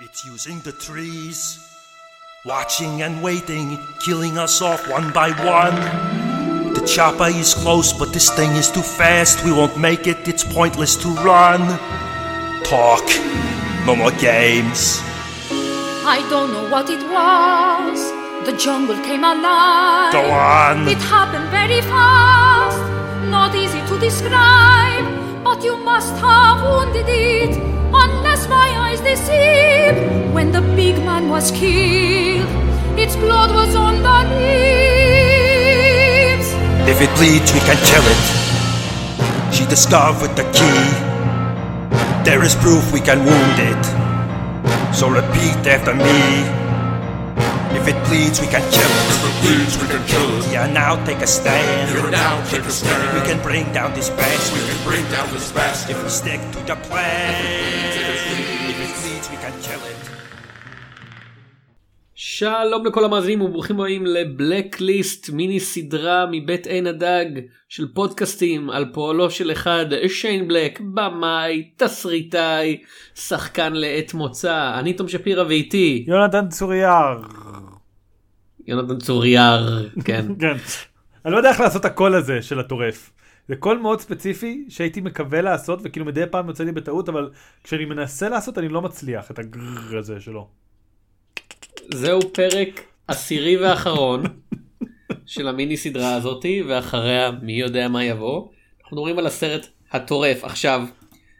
It's using the trees, watching and waiting, killing us off one by one. The chopper is close, but this thing is too fast. We won't make it, it's pointless to run. Talk, no more games. I don't know what it was. The jungle came alive. Go on. It happened very fast. Not easy to describe, but you must have wounded it. Unless my eyes deceive. When the big man was killed, its blood was on the leaves. If it bleeds, we can kill it. She discovered the key. There is proof we can wound it. So repeat after me. If it bleeds, we can kill it. If it bleeds, we can kill it. Yeah, now take a stand. Here now, take a stand. We can bring down this bastard. We can bring down this bastard. If we stick to the plan. שלום לכל המאזינים וברוכים הבאים לבלקליסט מיני סדרה מבית עין הדג של פודקאסטים על פועלו של אחד שיין בלק במאי תסריטאי שחקן לעת מוצא אני תום שפירא ואיתי יונתן צוריאר. יונתן צוריאר כן כן. אני לא יודע איך לעשות הקול הזה של הטורף. זה קול מאוד ספציפי שהייתי מקווה לעשות וכאילו מדי פעם יוצא לי בטעות אבל כשאני מנסה לעשות אני לא מצליח את הגרר הזה שלו. זהו פרק עשירי ואחרון של המיני סדרה הזאתי ואחריה מי יודע מה יבוא. אנחנו מדברים על הסרט הטורף עכשיו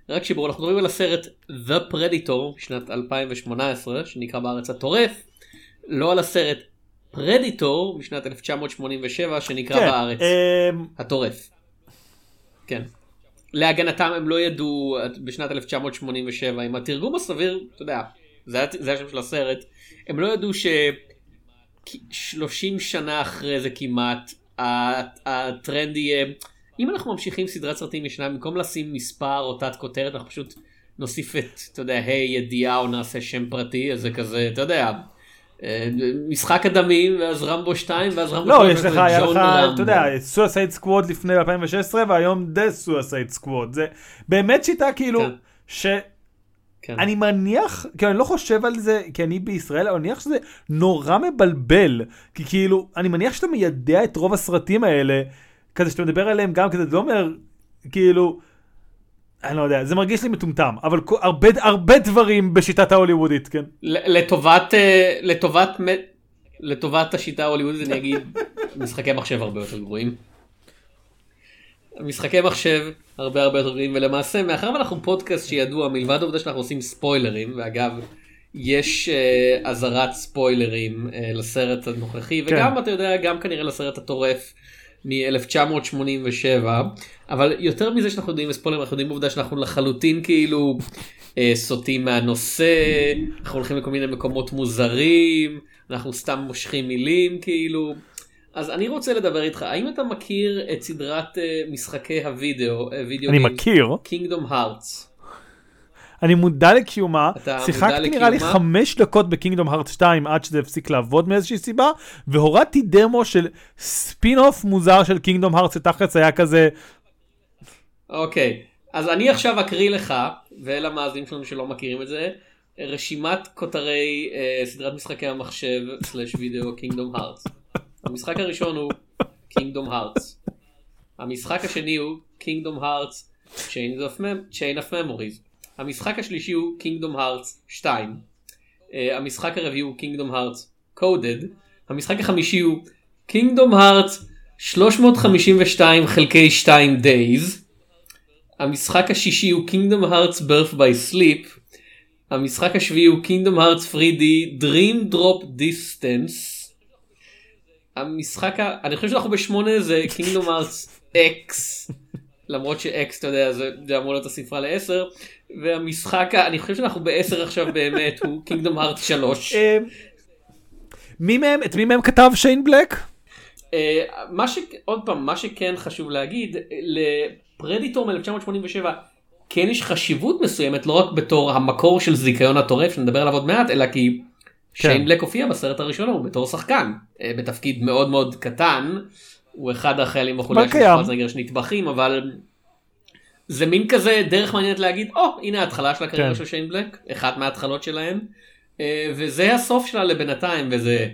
רק שיבור אנחנו מדברים על הסרט The Predator משנת 2018 שנקרא בארץ הטורף לא על הסרט פרדיטור משנת 1987 שנקרא כן, בארץ אמ, הטורף. כן. להגנתם הם לא ידעו בשנת 1987 עם התרגום הסביר אתה יודע זה זה השם של הסרט הם לא ידעו ש-30 שנה אחרי זה כמעט הטרנד יהיה אם אנחנו ממשיכים סדרת סרטים ישנה במקום לשים מספר או תת כותרת אנחנו פשוט נוסיף את אתה יודע היי ידיעה או נעשה שם פרטי אז זה כזה אתה יודע. אה, משחק הדמים ואז רמבו 2 ואז רמבו לא, 3, יש לך, היה לך. אתה יודע, Suicide Squad לפני 2016 והיום The Suicide Squad. זה באמת שיטה כאילו, כן. שאני כן. מניח, כאילו אני לא חושב על זה, כי אני בישראל, אבל אני מניח שזה נורא מבלבל. כי כאילו, אני מניח שאתה מיידע את רוב הסרטים האלה, כזה שאתה מדבר עליהם גם כזה, זה לא אומר, כאילו, אני לא יודע, זה מרגיש לי מטומטם, אבל הרבה, הרבה דברים בשיטת ההוליוודית, כן? לטובת אה, לטובת לטובת השיטה ההוליוודית אני אגיד משחקי מחשב הרבה יותר גרועים. משחקי מחשב הרבה הרבה יותר גרועים ולמעשה מאחר ואנחנו פודקאסט שידוע מלבד העובדה שאנחנו עושים ספוילרים ואגב יש אה, אזהרת ספוילרים אה, לסרט הנוכחי וגם אתה יודע גם כנראה לסרט הטורף מ-1987 אבל יותר מזה שאנחנו יודעים בספוילרים אנחנו יודעים בעובדה שאנחנו לחלוטין כאילו אה, סוטים מהנושא אנחנו הולכים לכל מיני מקומות מוזרים אנחנו סתם מושכים מילים כאילו אז אני רוצה לדבר איתך האם אתה מכיר את סדרת אה, משחקי הווידאו אה, וידאו אני מכיר, Kingdom Hearts אני מודע לקיומה, שיחקתי נראה לי? חמש דקות ב Kingdom Hearts 2 עד שזה הפסיק לעבוד מאיזושהי סיבה, והורדתי דמו של ספין אוף מוזר של Kingdom Hearts שתכלס היה כזה, אוקיי אז אני עכשיו אקריא לך ולמאזינים שלנו שלא מכירים את זה רשימת כותרי אה, סדרת משחקי המחשב סלש וידאו קינגדום הארטס. המשחק הראשון הוא קינגדום הארטס. המשחק השני הוא קינגדום הארטס Chain of Memories. המשחק השלישי הוא קינגדום הארטס 2. אה, המשחק הרביעי הוא קינגדום הארטס Coded. המשחק החמישי הוא קינגדום הארטס 352 חלקי 2 Days. המשחק השישי הוא Kingdom Hearts Birth by Sleep. המשחק השביעי הוא Kingdom Hearts 3D Dream Drop Distance. המשחק ה... אני חושב שאנחנו בשמונה זה Kingdom Hearts X. למרות ש-X אתה יודע זה, זה אמור להיות הספרה לעשר. והמשחק ה... אני חושב שאנחנו בעשר עכשיו באמת הוא Kingdom Hearts 3. אה, מי מהם, את מי מהם כתב שיין בלק? אה, מה ש... עוד פעם, מה שכן חשוב להגיד, לפרדיטור מ-1987 כן יש חשיבות מסוימת לא רק בתור המקור של זיכיון הטורף שנדבר עליו עוד מעט, אלא כי כן. שיין בלק הופיע בסרט הראשון הוא בתור שחקן, אה, בתפקיד מאוד מאוד קטן, הוא אחד החיילים בחוליה של? שוורצנגר שנטבחים, אבל זה מין כזה דרך מעניינת להגיד, או, הנה ההתחלה של הקריירה כן. של שיין בלק, אחת מההתחלות שלהם, וזה הסוף שלה לבינתיים, וזה...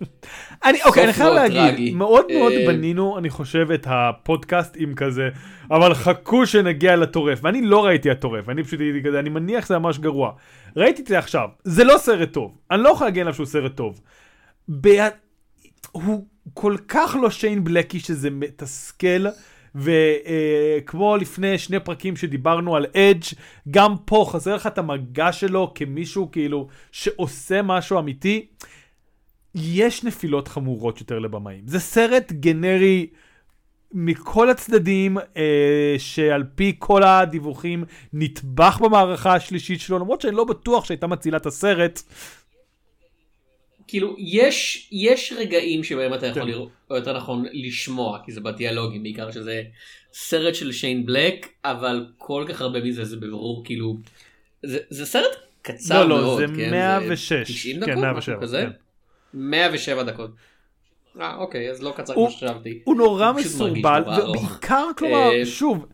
אני, אוקיי, אני חייב להגיד. מאוד מאוד אה, בנינו, אני חושב, את הפודקאסט עם כזה, אבל חכו שנגיע לטורף, ואני לא ראיתי הטורף, אני פשוט הייתי כזה, אני מניח שזה ממש גרוע. ראיתי את זה עכשיו, זה לא סרט טוב, אני לא יכול להגן עליו שהוא סרט טוב. הוא כל כך לא שיין בלקי שזה מתסכל. וכמו לפני שני פרקים שדיברנו על אדג', גם פה חסר לך את המגע שלו כמישהו כאילו שעושה משהו אמיתי. יש נפילות חמורות יותר לבמאים. זה סרט גנרי מכל הצדדים, אה, שעל פי כל הדיווחים נטבח במערכה השלישית שלו, למרות שאני לא בטוח שהייתה מצילה את הסרט. כאילו, יש, יש רגעים שבהם אתה יכול כן. לראות, או יותר נכון, לשמוע, כי זה בדיאלוגים בעיקר, שזה סרט של שיין בלק, אבל כל כך הרבה מזה זה בברור, כאילו, זה, זה סרט קצר לא, לא, מאוד, זה כן? 106. 90 כן, דקות, 107, משהו כזה? כן. 107 דקות. אה, אוקיי, אז לא קצר כמו שחשבתי. הוא נורא מסורבל. ובעיקר, כלומר, אה, שוב,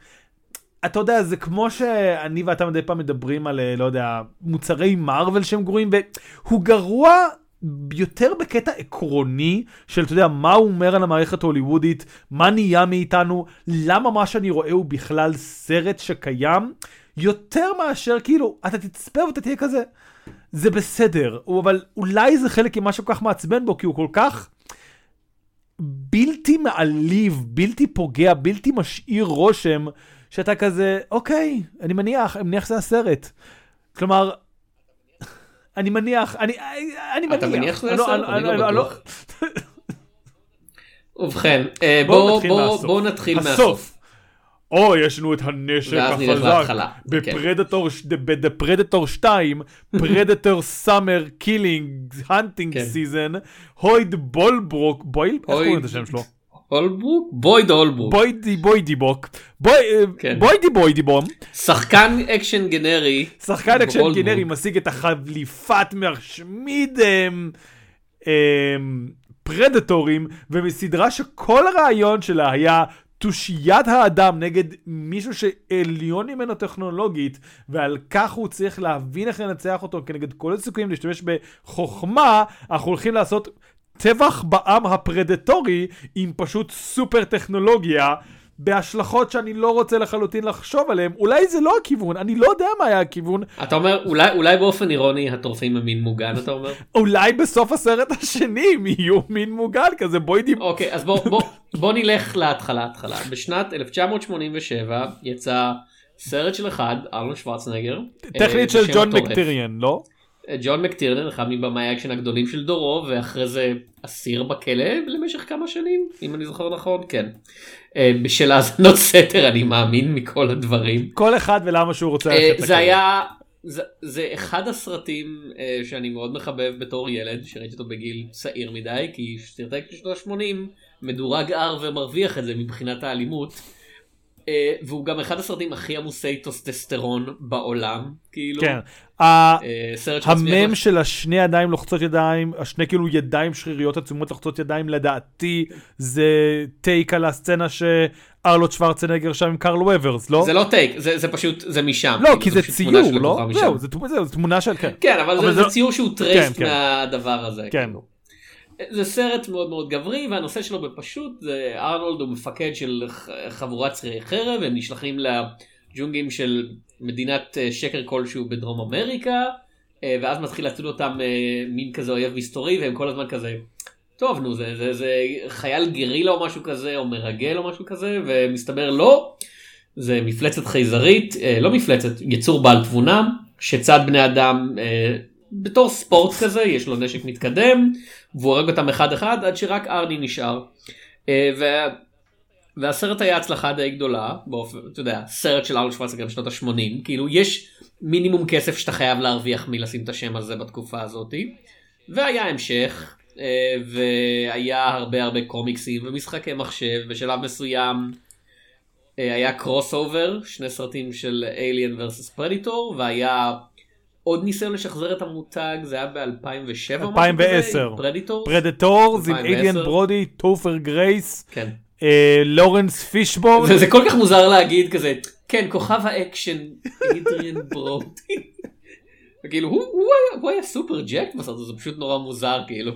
אתה יודע, זה כמו שאני ואתה מדי פעם מדברים על, אה, לא יודע, מוצרי מארוול שהם גרועים, והוא גרוע יותר בקטע עקרוני של, אתה יודע, מה הוא אומר על המערכת ההוליוודית, מה נהיה מאיתנו, למה מה שאני רואה הוא בכלל סרט שקיים, יותר מאשר, כאילו, אתה תצפה ואתה תהיה כזה, זה בסדר, אבל אולי זה חלק ממה שכל כך מעצבן בו, כי הוא כל כך... בלתי מעליב, בלתי פוגע, בלתי משאיר רושם, שאתה כזה, אוקיי, אני מניח, אני מניח שזה הסרט. כלומר, אני מניח, אני, אני מניח. אתה מניח שזה אני לא- הסרט? אני לא בטוח. ובכן, בואו נתחיל בואו- מהסוף. הסוף. או, יש לנו את הנשק החזק. בפרדטור, בפרדטור 2, פרדטור סאמר קילינג הנטינג. סיזן, הויד בולברוק, בויל? איך קוראים את השם שלו? הולברוק? בויד הולברוק. בוידי בוידי בוק, אה, כן. בוידי בוידי בום, שחקן אקשן גנרי. שחקן אקשן. גנרי משיג את החליפת משמיד אמ, אמ, פרדטורים, ומסדרה שכל הרעיון שלה היה תושיית האדם נגד מישהו שעליון ממנו טכנולוגית, ועל כך הוא צריך להבין איך לנצח אותו כנגד כל הסיכויים להשתמש בחוכמה, אנחנו הולכים לעשות טבח בעם הפרדטורי עם פשוט סופר טכנולוגיה. בהשלכות שאני לא רוצה לחלוטין לחשוב עליהן, אולי זה לא הכיוון, אני לא יודע מה היה הכיוון, אתה אומר, אולי, אולי באופן אירוני הטורפים הם מין מוגן, אתה אומר? אולי בסוף הסרט השני הם יהיו מין מוגן כזה, בואי דיב... אוקיי, אז בוא, בוא, בוא נלך להתחלה, התחלה. בשנת 1987 יצא סרט של אחד, ארנולד שוורצנגר. אה, טכנית של בשם ג'ון הטורף. מקטיריאן, לא? ג'ון מקטירנן, אחד מבמאי האקשן הגדולים של דורו, ואחרי זה אסיר בכלא למשך כמה שנים, אם אני זוכר נכון, כן. אה, בשל האזנות סתר, אני מאמין, מכל הדברים. כל אחד ולמה שהוא רוצה אה, ללכת זה לכלא. היה, זה, זה אחד הסרטים אה, שאני מאוד מחבב בתור ילד, שראיתי אותו בגיל צעיר מדי, כי סרטי שנות ה-80 מדורג R ומרוויח את זה מבחינת האלימות. אה, והוא גם אחד הסרטים הכי עמוסי טסטוסטרון בעולם, כאילו. כן. אה, סרט המם של השני ידיים לוחצות ידיים, השני כאילו ידיים שריריות עצומות לוחצות ידיים, לדעתי זה take על הסצנה שארנולד שוורצנגר שם עם קרל ווד'רס, לא? זה לא טייק, זה, זה פשוט, זה משם. לא, כאילו, כי זה פשוט תמונה ציור, לא? זהו, זה תמונה- זהו, זה תמונה של... כן. כן, אבל, אבל זה, זה- זה ציור שהוא טרייסט כן, כן. מהדבר הזה. כן. זה סרט מאוד מאוד גברי, והנושא שלו בפשוט זה ארנולד הוא מפקד של חבורת שכירי חרב, הם נשלחים לג'ונגלים של מדינת אה, שקר כלשהו בדרום אמריקה, אה, ואז מתחיל להציל אותם אה, מין כזה אויב מסתורי, והם כל הזמן כזה, טוב נו, זה, זה, זה חייל גרילה או משהו כזה, או מרגל או משהו כזה, ומסתבר לא, זה מפלצת חייזרית, לא מפלצת, יצור בעל תבונה, שצד בני אדם בתור ספורט כזה, יש לו נשק מתקדם, והוא הורג אותם אחד אחד עד שרק ארני נשאר. אה, וה... והסרט היה הצלחה די גדולה, באופן, אתה יודע, סרט של ארלון שוורצנגר בשנות ה-80, כאילו יש מינימום כסף שאתה חייב להרוויח מלשים את השם הזה בתקופה הזאתי. והיה המשך, אה, והיה הרבה הרבה קומיקסים ומשחקי מחשב, בשלב מסוים אה, היה crossover, שני סרטים של Alien vs Predator, והיה עוד ניסיון לשחזר את המותג, זה היה ב-2007 2010. Predator. Predator, עם 2010. אדריאן ברודי, טופר גרייס, כן. אה, לורנס פישבורן. זה, זה כל כך מוזר להגיד כזה, כן, כוכב האקשן, אידריאן ברודי. וכאילו, הוא, הוא, היה, הוא היה super jacked בסרט הזה, זה פשוט נורא מוזר כאילו.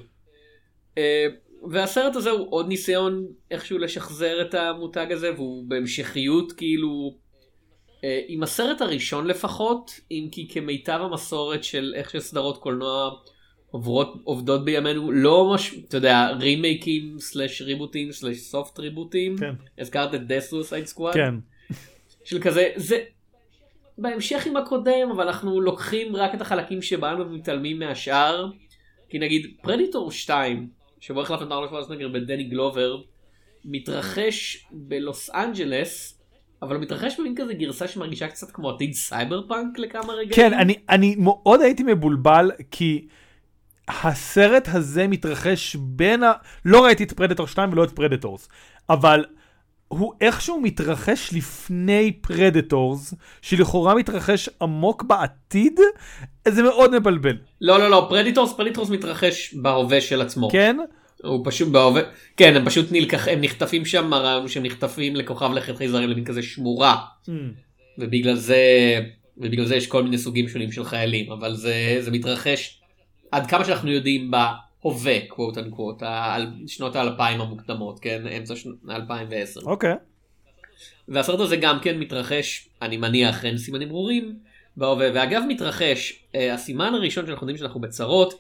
אה, והסרט הזה הוא עוד ניסיון איכשהו לשחזר את המותג הזה, והוא בהמשכיות כאילו, עם הסרט הראשון לפחות, אם כי כמיטב המסורת של איך שסדרות קולנוע עוברות, עובדות בימינו, לא מש... אתה יודע, רימייקים סלאש ריבוטים סלאש סופט ריבוטים. כן. הזכרת את Death Suicide Squad? כן. של כזה, זה בהמשך עם הקודם, אבל אנחנו לוקחים רק את החלקים שבאנו ומתעלמים מהשאר. כי נגיד Predator 2, שבו הוחלף את ארנולד שוורצנגר בדני גלובר, מתרחש בלוס אנג'לס, אבל מתרחש במין כזה גרסה שמרגישה קצת כמו עתיד סייברפאנק לכמה רגעים. כן, אני, אני מאוד הייתי מבולבל, כי הסרט הזה מתרחש בין ה... לא ראיתי את Predator 2 ולא את Predators, אבל הוא איכשהו מתרחש לפני Predators, שלכאורה מתרחש עמוק בעתיד, זה מאוד מבלבל. לא, לא, לא, Predators, Predators מתרחש בהווה של עצמו. כן? הוא פשוט בהווה, כן, הם פשוט נלקח, הם נחטפים שם, הרעיון שהם נחטפים לכוכב לכת חייזרים למין כזה שמורה. Hmm. ובגלל זה, ובגלל זה יש כל מיני סוגים שונים של חיילים, אבל זה, זה מתרחש עד כמה שאנחנו יודעים בהווה, quote unquote, שנות האלפיים המוקדמות, כן, אמצע שנות 2010. אוקיי. והסרט הזה גם כן מתרחש, אני מניח, אין סימנים ברורים, בהווה, ואגב מתרחש, אה, הסימן הראשון שאנחנו יודעים שאנחנו בצרות,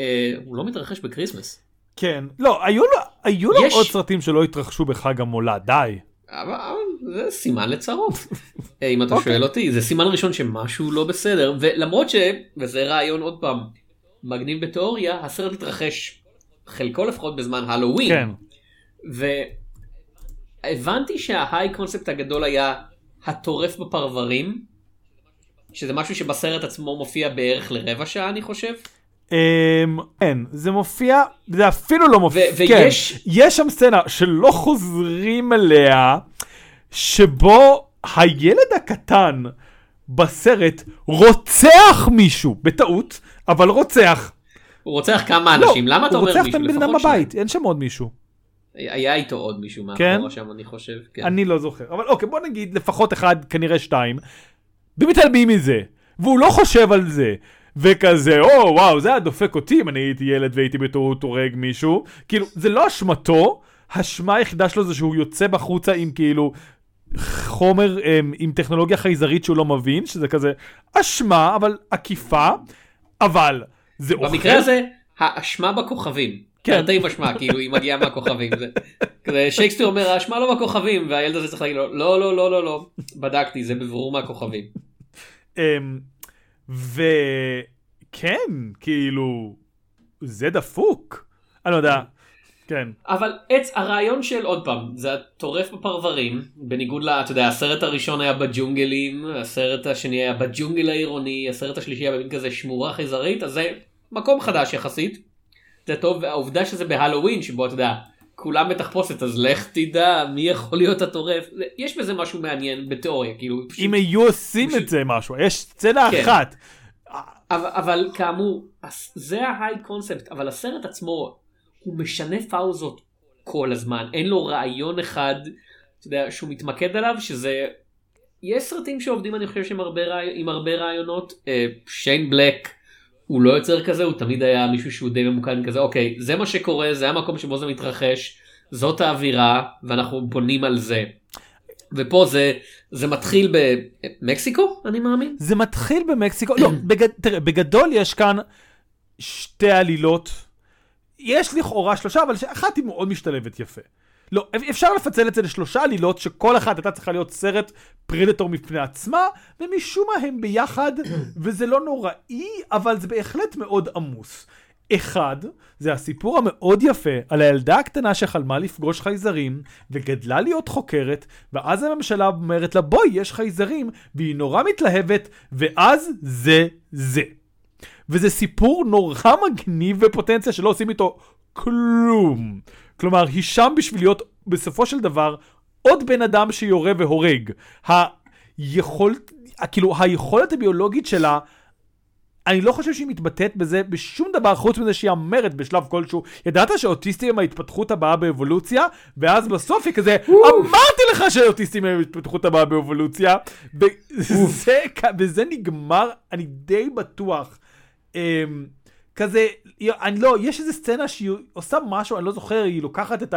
אה, הוא לא מתרחש ב Christmas. כן. לא, היו לו, היו לו יש- עוד סרטים שלא התרחשו בחג המולד, די. אבל זה סימן לצרות, אם אתה אוקיי. שואל אותי, זה סימן ראשון שמשהו לא בסדר, ולמרות ש, וזה רעיון עוד פעם, מגניב בתיאוריה, הסרט התרחש, חלקו לפחות בזמן הלואוין, כן. והבנתי שה high concept הגדול היה הטורף בפרברים, שזה משהו שבסרט עצמו מופיע בערך לרבע שעה אני חושב. כן, זה מופיע, זה אפילו לא מופיע, כן, ויש- יש שם סצנה שלא חוזרים אליה, שבו הילד הקטן בסרט רוצח מישהו, בטעות, אבל רוצח. הוא רוצח כמה אנשים, למה אתה לא, הוא אומר רוצח את מישהו? הבן אדם בבית, אין שם עוד מישהו. היה איתו עוד מישהו כן? מאחורה שם אני חושב. כן. אני לא זוכר, אבל אוקיי, בוא נגיד לפחות אחד, כנראה שתיים, ומתעלמים מזה, והוא לא חושב על זה. וכזה, או וואו, זה היה דופק אותי אם אני הייתי ילד והייתי בטעות הורג מישהו. כאילו, זה לא אשמתו, האשמה היחידה שלו זה שהוא יוצא בחוצה עם כאילו חומר עם, עם טכנולוגיה חייזרית שהוא לא מבין, שזה כזה אשמה, אבל עקיפה, אבל זה אוכל. במקרה הזה, האשמה בכוכבים. כן. תרתי משמע, כאילו היא מגיעה מהכוכבים. זה, כזה שייקספיר אומר האשמה לא בכוכבים, והילד הזה צריך להגיד לו, לא, לא, לא, לא, לא, בדקתי, זה בבירור מהכוכבים. וכן, כאילו, זה דפוק. אני לא יודע, כן. אבל עץ, הרעיון של, עוד פעם, זה הטורף בפרברים, בניגוד ל... אתה יודע, הסרט הראשון היה בג'ונגלים, הסרט השני היה בג'ונגל העירוני, הסרט השלישי היה במין כזה שמורה חייזרית, אז זה מקום חדש יחסית. זה טוב, והעובדה שזה בהלואוין, שבו אתה יודע, כולם בתחפושת, אז לך תדע מי יכול להיות הטורף. יש בזה משהו מעניין בתיאוריה, כאילו, פשוט... אם היו עושים פשוט- את זה משהו, יש סצנה כן. אחת. אבל, אבל כאמור, זה ההיי קונספט, אבל הסרט עצמו, הוא משנה פאוזות כל הזמן, אין לו רעיון אחד, אתה יודע, שהוא מתמקד עליו, שזה... יש סרטים שעובדים אני חושב עם הרבה, רעי... עם הרבה רעיונות, אה, שיין בלק הוא לא יוצר כזה, הוא תמיד היה מישהו שהוא די ממוקד כזה, אוקיי, זה מה שקורה, זה המקום שבו זה מתרחש, זאת האווירה, ואנחנו בונים על זה. ופה זה, זה מתחיל במקסיקו, אני מאמין? זה מתחיל במקסיקו, לא, בגד, תראה, בגדול יש כאן שתי עלילות. יש לכאורה שלושה, אבל אחת היא מאוד משתלבת יפה. לא, אפשר לפצל את זה לשלושה עלילות, שכל אחת הייתה צריכה להיות סרט פרדטור מפני עצמה, ומשום מה הם ביחד, וזה לא נוראי, אבל זה בהחלט מאוד עמוס. אחד, זה הסיפור המאוד יפה על הילדה הקטנה שחלמה לפגוש חייזרים, וגדלה להיות חוקרת, ואז הממשלה אומרת לה, בואי, יש חייזרים, והיא נורא מתלהבת, ואז זה זה. וזה סיפור נורא מגניב בפוטנציה שלא עושים איתו כלום. כלומר, היא שם בשביל להיות בסופו של דבר עוד בן אדם שיורה והורג. היכולת, כאילו, היכולת הביולוגית שלה אני לא חושב שהיא מתבטאת בזה בשום דבר חוץ מזה שהיא אומרת בשלב כלשהו, ידעת שאוטיסטים הם ההתפתחות הבאה באבולוציה? ואז בסוף היא כזה, אמרתי לך שאוטיסטים הם ההתפתחות הבאה באבולוציה. וזה, וזה נגמר, אני די בטוח. כזה, אני לא, יש איזה סצנה שהיא עושה משהו, אני לא זוכר, היא לוקחת את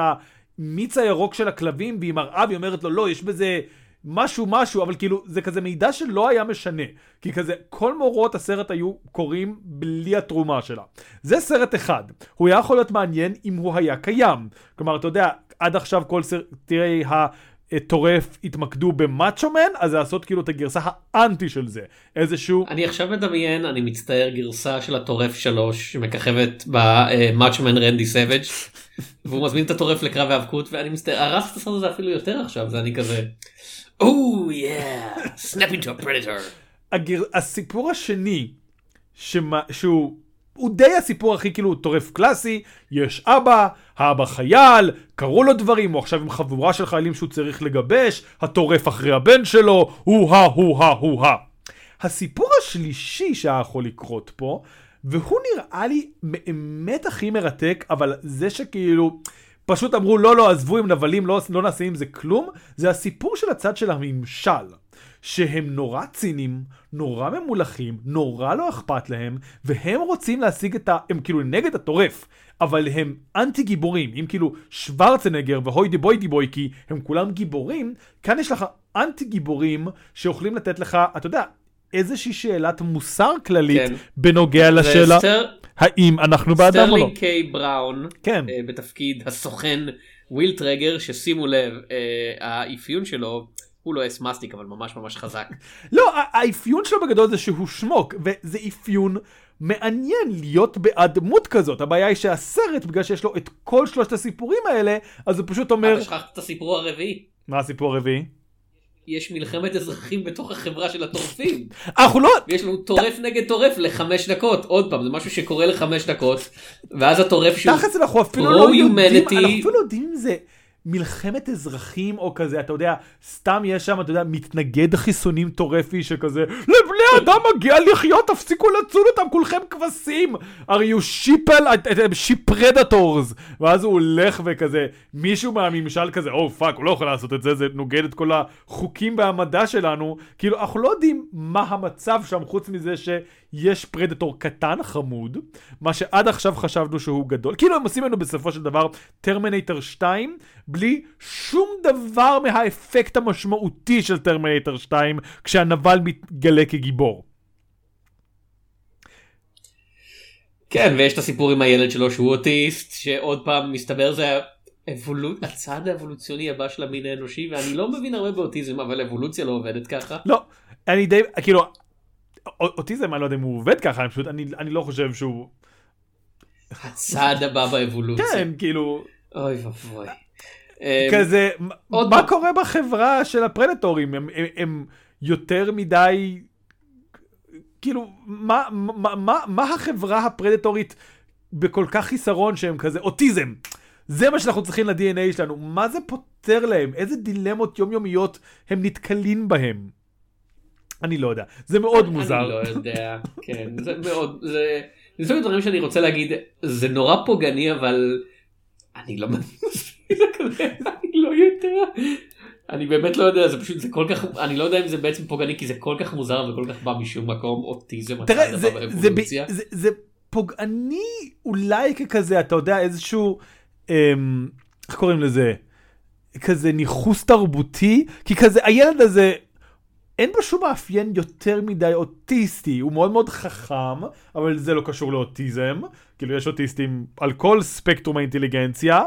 המיץ הירוק של הכלבים והיא מראה והיא אומרת לו, לא, יש בזה משהו משהו, אבל כאילו, זה כזה מידע שלא היה משנה. כי כזה, כל מאורעות הסרט היו קורים בלי התרומה שלה. זה סרט אחד. הוא היה יכול להיות מעניין אם הוא היה קיים. כלומר, אתה יודע, עד עכשיו כל סרטי הטורף התמקדו ב macho man, אז לעשות כאילו את הגרסה האנטי של זה. איזשהו... אני עכשיו מדמיין, אני מצטער, גרסה של הטורף 3 שמככבת במאצ'ו מן רנדי סאביג' והוא מזמין את הטורף לקרב האבקות ואני מצטער, הרס את הסרט הזה אפילו יותר עכשיו, זה אני כזה. Yeah, snap into a predator. הגר... הסיפור השני, שמה... שהוא הוא די הסיפור הכי כאילו טורף קלאסי, יש אבא, האבא חייל, קרו לו דברים, הוא עכשיו עם חבורה של חיילים שהוא צריך לגבש, הטורף אחרי הבן שלו, הוא-הא, הוא-הא, הוא-הא. הסיפור השלישי שהיה יכול לקרות פה, והוא נראה לי באמת הכי מרתק, אבל זה שכאילו... פשוט אמרו לא לא עזבו עם נבלים לא, לא נעשה עם זה כלום זה הסיפור של הצד של הממשל שהם נורא ציניים, נורא ממולחים, נורא לא אכפת להם, והם רוצים להשיג את ה... הם כאילו נגד הטורף, אבל הם אנטי גיבורים. אם כאילו שוורצנגר והוידי בוידי בויקי הם כולם גיבורים, כאן יש לך אנטי גיבורים שיכולים לתת לך, אתה יודע, איזושהי שאלת מוסר כללית כן. בנוגע לשאלה סטר... האם אנחנו בעדם או לא. סטרלינג קיי בראון, כן. אה, בתפקיד הסוכן וויל טרגר, ששימו לב, אה, האפיון שלו הוא לא אס מסטיק אבל ממש ממש חזק. לא, האפיון שלו בגדול זה שהוא שמוק, וזה אפיון מעניין להיות בעד דמות כזאת. הבעיה היא שהסרט, בגלל שיש לו את כל שלושת הסיפורים האלה, אז הוא פשוט אומר... אתה שכחת את הסיפור הרביעי. מה הסיפור הרביעי? יש מלחמת אזרחים בתוך החברה של הטורפים. אנחנו לא... יש לנו טורף נגד טורף לחמש דקות. עוד פעם, זה משהו שקורה לחמש דקות, ואז הטורף שהוא... תכלס אנחנו אפילו לא יודעים, אנחנו אפילו לא יודעים אם זה... מלחמת אזרחים או כזה, אתה יודע, סתם יש שם, אתה יודע, מתנגד חיסונים טורפי שכזה, לבני אדם מגיע לחיות, תפסיקו לצוד אותם, כולכם כבשים, are you שיפל, שיפרדטורס, ואז הוא הולך וכזה, מישהו מהממשל כזה, או oh, פאק, הוא לא יכול לעשות את זה, זה נוגד את כל החוקים והמדע שלנו, כאילו, אנחנו לא יודעים מה המצב שם, חוץ מזה שיש פרדטור קטן חמוד, מה שעד עכשיו חשבנו שהוא גדול, כאילו הם עושים לנו בסופו של דבר טרמינטר 2, בלי שום דבר מהאפקט המשמעותי של טרמינטר 2 כשהנבל מתגלה כגיבור. כן, ויש את הסיפור עם הילד שלו שהוא אוטיסט, שעוד פעם מסתבר זה האבולוצ... הצעד האבולוציוני הבא של המין האנושי, ואני לא מבין הרבה באוטיזם, אבל אבולוציה לא עובדת ככה. לא, אני די, כאילו, אוטיזם, אני לא יודע אם הוא עובד ככה, אני פשוט, אני, אני לא חושב שהוא... הצעד הבא באבולוציה. כן, כאילו... אוי ואבוי. אמ, כזה, מה קורה בחברה של הפרדטורים? הם, הם, הם יותר מדי, כאילו, מה, מה, מה, מה החברה הפרדטורית בכל כך חיסרון שהם כזה, אוטיזם. זה מה שאנחנו צריכים ל-DNA שלנו. מה זה פותר להם? איזה דילמות יומיומיות הם נתקלים בהם? אני לא יודע. זה מאוד מוזר. אני לא יודע, כן. זה מאוד, זה... זה מסוג דברים שאני רוצה להגיד, זה נורא פוגעני, אבל אני לא. אני לא יודע. אני באמת לא יודע, זה פשוט, זה כל כך, אני לא יודע אם זה בעצם פוגעני, כי זה כל כך מוזר וכל כך בא משום מקום, אוטיזם, תראה, זה, זה, זה, זה פוגעני אולי ככזה, אתה יודע, איזשהו, אמ, איך קוראים לזה? כזה ניכוס תרבותי, כי כזה, הילד הזה, אין בו שום מאפיין יותר מדי אוטיסטי, הוא מאוד מאוד חכם, אבל זה לא קשור לאוטיזם, כאילו יש אוטיסטים על כל ספקטרום האינטליגנציה,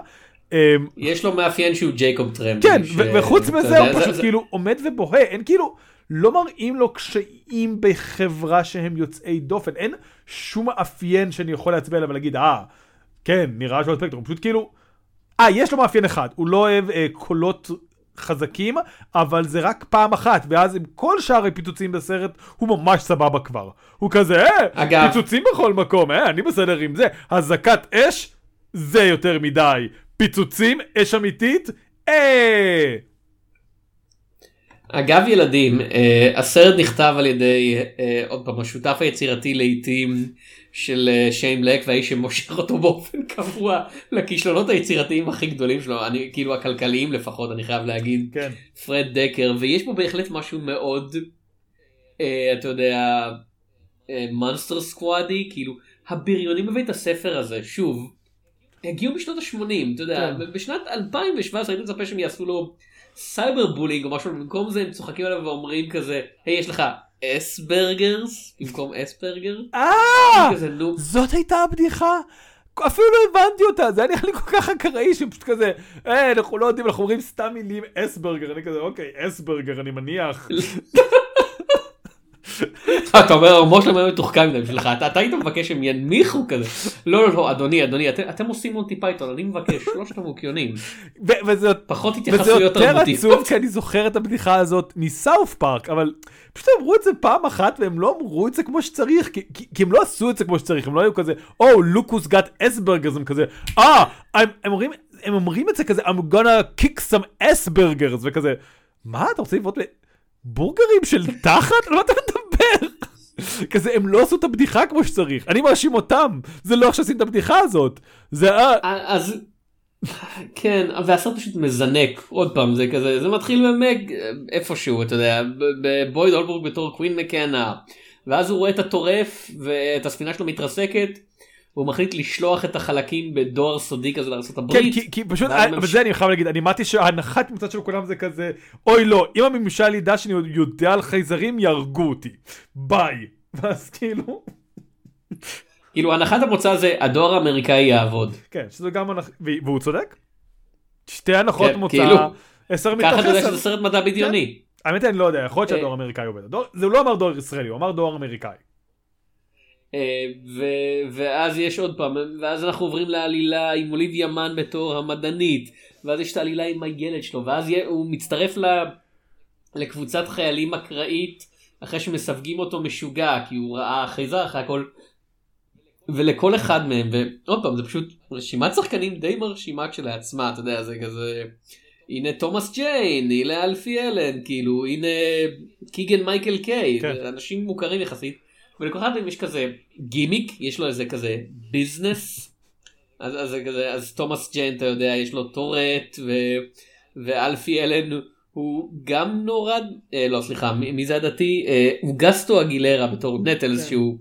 אמ, יש לו מאפיין שהוא ג'ייקוב טרמפ. כן, וחוץ מזה הוא פשוט כאילו עומד ובוהה, אין כאילו, לא מראים לו קשיים בחברה שהם יוצאי דופן, אין שום מאפיין שאני יכול להצביע עליו ולהגיד, אה, כן, נראה שהוא ספקטרום, פשוט כאילו, אה, יש לו מאפיין אחד, הוא לא אוהב אה, קולות חזקים, אבל זה רק פעם אחת, ואז עם כל שאר הפיצוצים בסרט, הוא ממש סבבה כבר. הוא כזה, אה, אגב... פיצוצים בכל מקום, אה, אני בסדר עם זה. אזעקת אש, זה יותר מדי. פיצוצים, אש אמיתית, אה! אגב ילדים, אה, הסרט נכתב על ידי, אה, עוד פעם, השותף היצירתי לעיתים של אה, שיין בלק והאיש שמושך אותו באופן קבוע לכישלונות היצירתיים הכי גדולים שלו, אני כאילו הכלכליים לפחות, אני חייב להגיד, כן. פרד דקר, ויש בו בהחלט משהו מאוד, אה, אתה יודע, מונסטר סקוואדי, כאילו, הבריונים בבית הספר הזה, שוב, הגיעו בשנות ה-80, אתה יודע, כן. בשנת 2017 הייתי מצפה שהם יעשו לו cyber bullying או משהו, במקום זה הם צוחקים עליו ואומרים כזה, היי יש לך ass burgers במקום אספרגר? אה! כזה נו, זאת הייתה הבדיחה? אפילו לא הבנתי אותה, זה היה נראה לי כל כך אקראי שהם פשוט כזה, אה, אנחנו לא יודעים, אנחנו אומרים סתם מילים ass burger, אני כזה, אוקיי, ass burger, אני מניח. אתה אומר הראש שלהם היה מתוחכם מדי בשבילך, אתה היית מבקש שהם ינמיכו כזה, לא לא לא אדוני אדוני אתם- עושים מונטי פייתון, אני מבקש שלושת המוקיונים, וזה פחות וזה התייחסויות יותר תרבותיות. עצוב כי אני זוכר את הבדיחה הזאת מ South Park, אבל פשוט אמרו את זה פעם אחת והם לא אמרו את זה כמו שצריך, כי, הם לא עשו את זה כמו שצריך, הם לא היו כזה, oh look who's got ass burgers, הם כזה, אה, הם, אומרים, הם אומרים את זה כזה, I'm gonna kick some ass burgers, וכזה, מה, אתה רוצה לבעוט בבורגרים של תחת? על מה אתה מדבר? כזה, הם לא עשו את הבדיחה כמו שצריך, אני מאשים אותם, זה לא איך שעושים את הבדיחה הזאת, זה אה, אז כן והסרט פשוט מזנק עוד פעם זה כזה זה מתחיל במג איפשהו אתה יודע בבויד אולבורג בתור קווין מקנה ואז הוא רואה את הטורף ואת הספינה שלו מתרסקת. והוא מחליט לשלוח את החלקים בדואר סודי כזה לארצות כן, הברית. כי, כי פשוט, ואז אבל ממש- זה אני חייב להגיד, אני אמרתי שההנחת מצד של כולם זה כזה, אוי לא, אם הממשל ידע שאני יודע על חייזרים, יהרגו אותי. ביי. ואז כאילו, כאילו הנחת המוצא זה הדואר האמריקאי יעבוד. כן, שזה גם, הנח... והוא צודק? שתי הנחות כן, מוצא, כאילו, 10 מתוך ככה אתה יודע 10. שזה סרט מדע בדיוני. האמת היא, אני לא יודע, יכול להיות אה. שהדואר האמריקאי עובד. הדואר- זה הוא לא אמר דואר ישראלי, הוא אמר דואר אמריקאי. אה, ו- ואז יש עוד פעם, ואז אנחנו עוברים לעלילה עם אוליביה מן בתור המדענית, ואז יש את העלילה עם הילד שלו, ואז יהיה- הוא מצטרף ל- לקבוצת חיילים אקראית, אחרי שמסווגים אותו משוגע, כי הוא ראה חייזר אחרי הכל, ולכל אחד מהם, ועוד פעם, זה פשוט רשימת שחקנים די מרשימה כשלעצמה, אתה יודע, זה כזה... הנה תומאס ג'יין, הנה אלפי אלן, כאילו, הנה קיגן מייקל קיי, כן. אנשים מוכרים יחסית. ולכל אחד מהם יש כזה גימיק, יש לו איזה כזה business. אז, אז, כזה, אז תומאס ג'יין, אתה יודע, יש לו טורט, ו, ואלפי אלן הוא גם נורד, אה, לא סליחה, מי, מי זה הדתי? אה, הוא אוגוסטו אגילרה בתור נטלס, כן. שהוא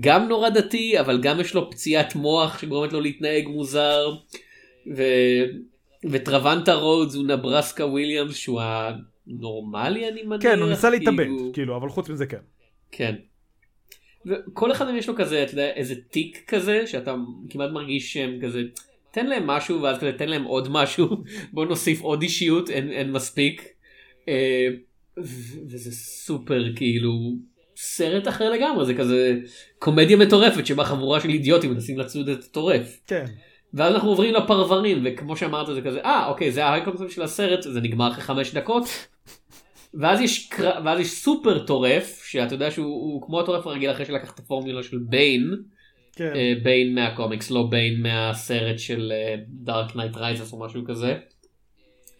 גם נורא דתי, אבל גם יש לו פציעת מוח שגורמת לו להתנהג מוזר. ו... וטרוונטה רודס הוא נברסקה וויליאמס שהוא הנורמלי אני מניח. כן, הוא ניסה להתאבד, כאילו- כאילו, אבל חוץ מזה כן. כן. וכל אחד מהם יש לו כזה, אתה יודע, איזה תיק כזה, שאתה כמעט מרגיש שהם כזה, תן להם משהו ואז כזה תן להם עוד משהו, בוא נוסיף עוד אישיות, אין, אין מספיק. אה, וזה סופר כאילו סרט אחר לגמרי, זה כזה קומדיה מטורפת שבה חבורה של אידיוטים מנסים לצוד את הטורף. כן. ואז אנחנו עוברים לפרברים וכמו שאמרת זה כזה אה אוקיי זה ההייקונספט של הסרט זה נגמר אחרי חמש דקות. ואז יש קר... ואז יש סופר טורף שאתה יודע שהוא הוא כמו הטורף הרגיל אחרי שלקח את הפורמולה של ביין כן. אה, ביין מהקומיקס לא ביין מהסרט של Dark Knight Rises או משהו כזה.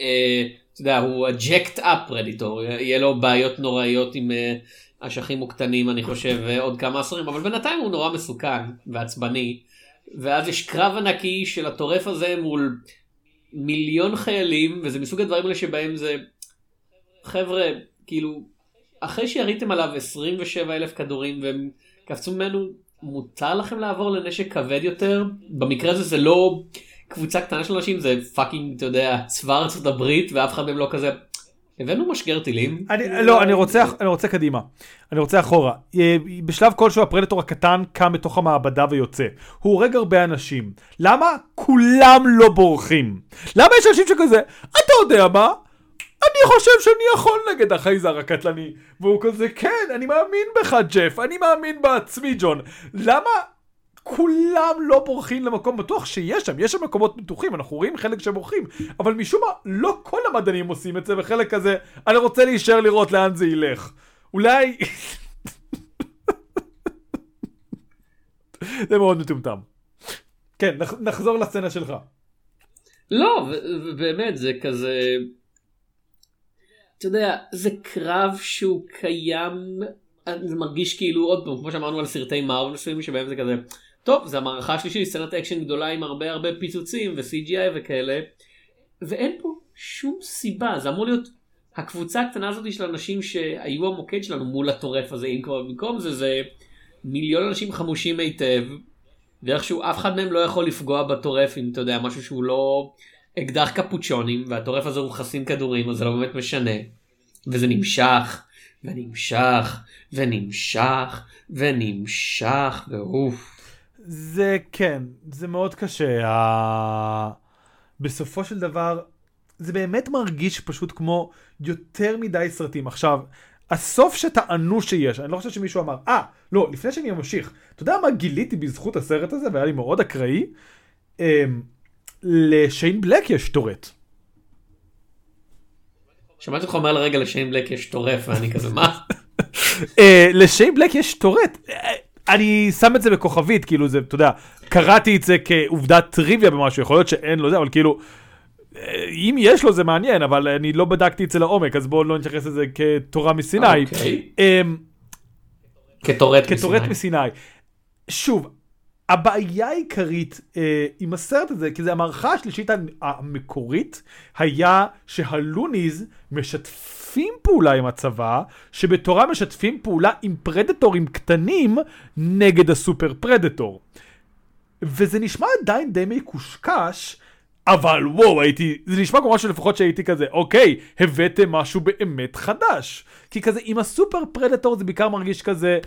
אה, אתה יודע הוא jacked up predator יהיה לו בעיות נוראיות עם אה, אשכים וקטנים אני חושב עוד כמה עשורים אבל בינתיים הוא נורא מסוכן ועצבני. ואז יש קרב ענקי של הטורף הזה מול מיליון חיילים וזה מסוג הדברים האלה שבהם זה חבר'ה כאילו אחרי שיריתם עליו 27 אלף כדורים והם קפצו ממנו מותר לכם לעבור לנשק כבד יותר במקרה הזה זה לא קבוצה קטנה של אנשים זה fucking אתה יודע צבא ארצות הברית ואף אחד מהם לא כזה הבאנו משגר טילים. אני, לא, אני רוצה, אני רוצה קדימה. אני רוצה אחורה. אה, בשלב כלשהו ה predator הקטן קם בתוך המעבדה ויוצא. הוא הורג הרבה אנשים. למה? כולם לא בורחים. למה יש אנשים שכזה, אתה יודע מה? אני חושב שאני יכול נגד החייזר הקטלני. והוא כזה, כן, אני מאמין בך, ג'ף, אני מאמין בעצמי, ג'ון. למה כולם לא בורחים למקום בטוח שיש שם, יש שם מקומות בטוחים, אנחנו רואים חלק שבורחים, אבל משום מה, לא כל המדענים עושים את זה, וחלק כזה, אני רוצה להישאר לראות לאן זה ילך. אולי... זה מאוד מטומטם. כן, נח, נחזור לסצנה שלך. לא ובאמת זה כזה. אתה יודע, זה קרב שהוא קיים, זה מרגיש כאילו, עוד פעם, כמו שאמרנו על סרטי מארוול מסוימים שבהם זה כזה, טוב, זה המערכה השלישית, סצנת אקשן גדולה עם הרבה הרבה פיצוצים ו-CGI וכאלה, ואין פה שום סיבה, זה אמור להיות הקבוצה הקטנה הזאת של אנשים שהיו המוקד שלנו מול הטורף הזה, אם כבר במקום זה, זה מיליון אנשים חמושים היטב, ואיכשהו אף אחד מהם לא יכול לפגוע בטורף אם אתה יודע, משהו שהוא לא אקדח קפוצ'ונים, והטורף הזה הוא חסין כדורים, אז זה לא באמת משנה. וזה נמשך, ונמשך, ונמשך, ונמשך, ואוף. זה כן, זה מאוד קשה. בסופו של דבר, זה באמת מרגיש פשוט כמו יותר מדי סרטים. עכשיו, הסוף שטענו שיש, אני לא חושב שמישהו אמר, אה, ah, לא, לפני שאני ממשיך, אתה יודע מה גיליתי בזכות הסרט הזה, והיה לי מאוד אקראי? Um, לשיין בלק יש טורט. שמעתי אותך אומר לרגע לשיין בלק יש טורף, ואני כזה, מה? uh, לשיין בלק יש טורט. אני שם את זה בכוכבית, כאילו זה, אתה יודע, קראתי את זה כעובדת טריוויה במשהו, יכול להיות שאין לו זה, אבל כאילו, אם יש לו זה מעניין, אבל אני לא בדקתי את זה לעומק, אז בואו לא נתייחס לזה כתורה מסיני. אוקיי. אמ, מסיני. כתורת מסיני. שוב, הבעיה העיקרית אה, עם הסרט הזה, כי זה המערכה השלישית המקורית, היה שהלוניז משתפים פעולה עם הצבא, שבתורה משתפים פעולה עם פרדטורים קטנים נגד הסופר פרדטור. וזה נשמע עדיין די מקושקש, אבל וואו, הייתי, זה נשמע כמו משהו לפחות שהייתי כזה, אוקיי, הבאתם משהו באמת חדש. כי כזה, עם הסופר פרדטור זה בעיקר מרגיש כזה,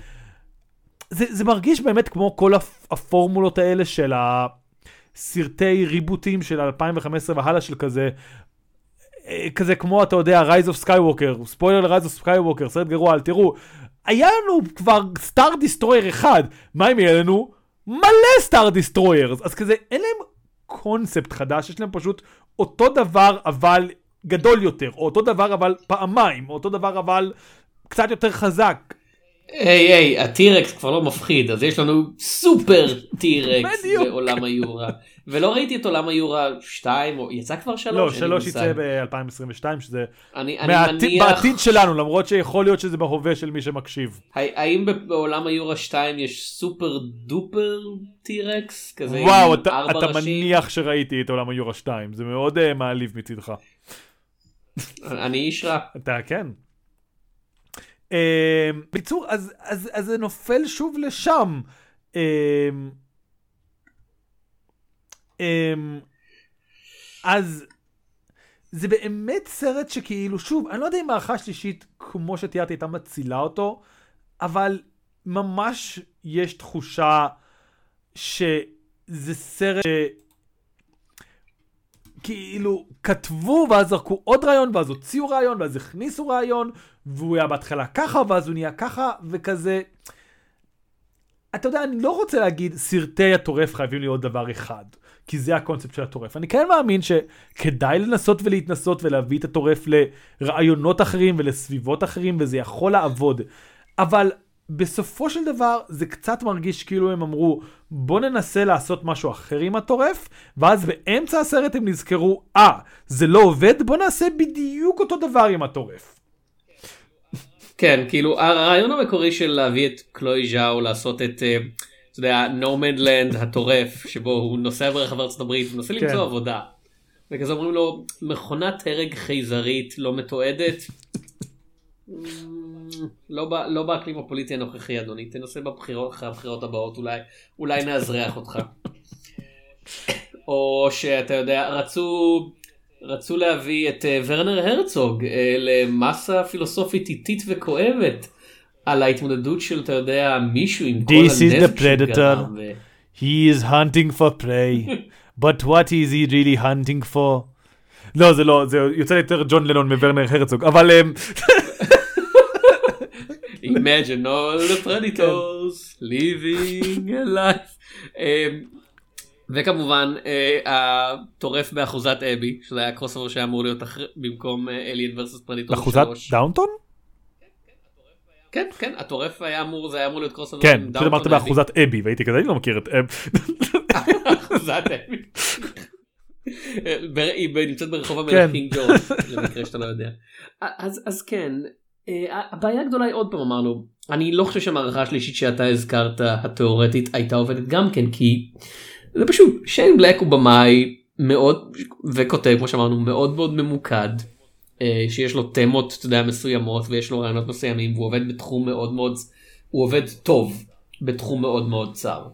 זה, זה מרגיש באמת כמו כל הפ, הפורמולות האלה של הסרטי ריבוטים של 2015 והלאה של כזה, אה, כזה כמו, אתה יודע, Rise of Skywalker, ספוילר ל-Rise of Skywalker, סרט גרוע, אל תראו, היה לנו כבר star destroyer אחד, מה אם יהיה לנו? מלא star destroyers, אז כזה, אין להם קונספט חדש, יש להם פשוט אותו דבר אבל גדול יותר, או אותו דבר אבל פעמיים, או אותו דבר אבל קצת יותר חזק. היי היי, ה T-Rex כבר לא מפחיד, אז יש לנו סופר T-Rex בעולם היורה. ולא ראיתי את עולם היורה 2, או יצא כבר 3? לא, 3 יצא ב-2022, שזה אני, אני מניח... בעתיד שלנו, למרות שיכול להיות שזה בהווה של מי שמקשיב. האם בעולם היורה 2 יש סופר דופר טירקס? כזה וואו, אתה, אתה מניח שראיתי את עולם היורה 2, זה מאוד uh, מעליב מצידך. אני איש רע. אתה כן. אמ, בקיצור, אז, אז, אז זה נופל שוב לשם. אמ, אמ, אז זה באמת סרט שכאילו, שוב, אני לא יודע אם הערכה שלישית, כמו שתיארתי, הייתה מצילה אותו, אבל ממש יש תחושה שזה סרט. כאילו כתבו ואז זרקו עוד רעיון ואז הוציאו רעיון ואז הכניסו רעיון והוא היה בהתחלה ככה ואז הוא נהיה ככה וכזה. אתה יודע, אני לא רוצה להגיד סרטי הטורף חייבים להיות דבר אחד, כי זה הקונספט של הטורף. אני כן מאמין שכדאי לנסות ולהתנסות ולהביא את הטורף לרעיונות אחרים ולסביבות אחרים וזה יכול לעבוד. אבל בסופו של דבר זה קצת מרגיש כאילו הם אמרו בוא ננסה לעשות משהו אחר עם הטורף ואז באמצע הסרט הם נזכרו אה ah, זה לא עובד בוא נעשה בדיוק אותו דבר עם הטורף. כן כאילו הרעיון המקורי של להביא את קלוי ז'או לעשות את אה, אתה יודע נורמנד לנד הטורף שבו הוא נוסע ברחבי ארצות הברית ומנסה כן. למצוא עבודה. וכזה אומרים לו מכונת הרג חייזרית לא מתועדת. לא, לא באקלים הפוליטי הנוכחי אדוני, תנסה בבחירות, אחרי הבחירות הבאות, אולי, אולי נאזרח אותך. או שאתה יודע, רצו, רצו להביא את uh, ורנר הרצוג uh, למסה פילוסופית איטית וכואבת על ההתמודדות של, אתה יודע, מישהו עם כל הנזק שגרם. ו... He is hunting for prey, but what is he really hunting for? לא, זה לא, זה יוצא יותר ג'ון לנון מוורנר הרצוג, אבל... Imagine all the predators living a life. אמ, וכמובן אה, הטורף באחוזת אבי שזה היה crossover שהיה אמור להיות במקום Alien vs. Predator 3. אחוזת דאונטון? כן כן הטורף היה אמור זה היה אמור להיות crossover. כן, פשוט אמרת באחוזת אבי והייתי כזה אני לא מכיר את. אחוזת אבי. בר- היא נמצאת ברחוב כן. המלך קינג ג'ורג' למקרה שאתה לא יודע. אז אז כן אה, הבעיה הגדולה היא עוד פעם אמרנו אני לא חושב שהמערכה השלישית שאתה הזכרת התיאורטית הייתה עובדת גם כן כי זה פשוט שיין בלק הוא במאי מאוד וכותב כמו שאמרנו מאוד מאוד ממוקד אה, שיש לו תמות אתה יודע מסוימות ויש לו רעיונות מסוימים והוא עובד בתחום מאוד מאוד הוא עובד טוב בתחום מאוד מאוד צר.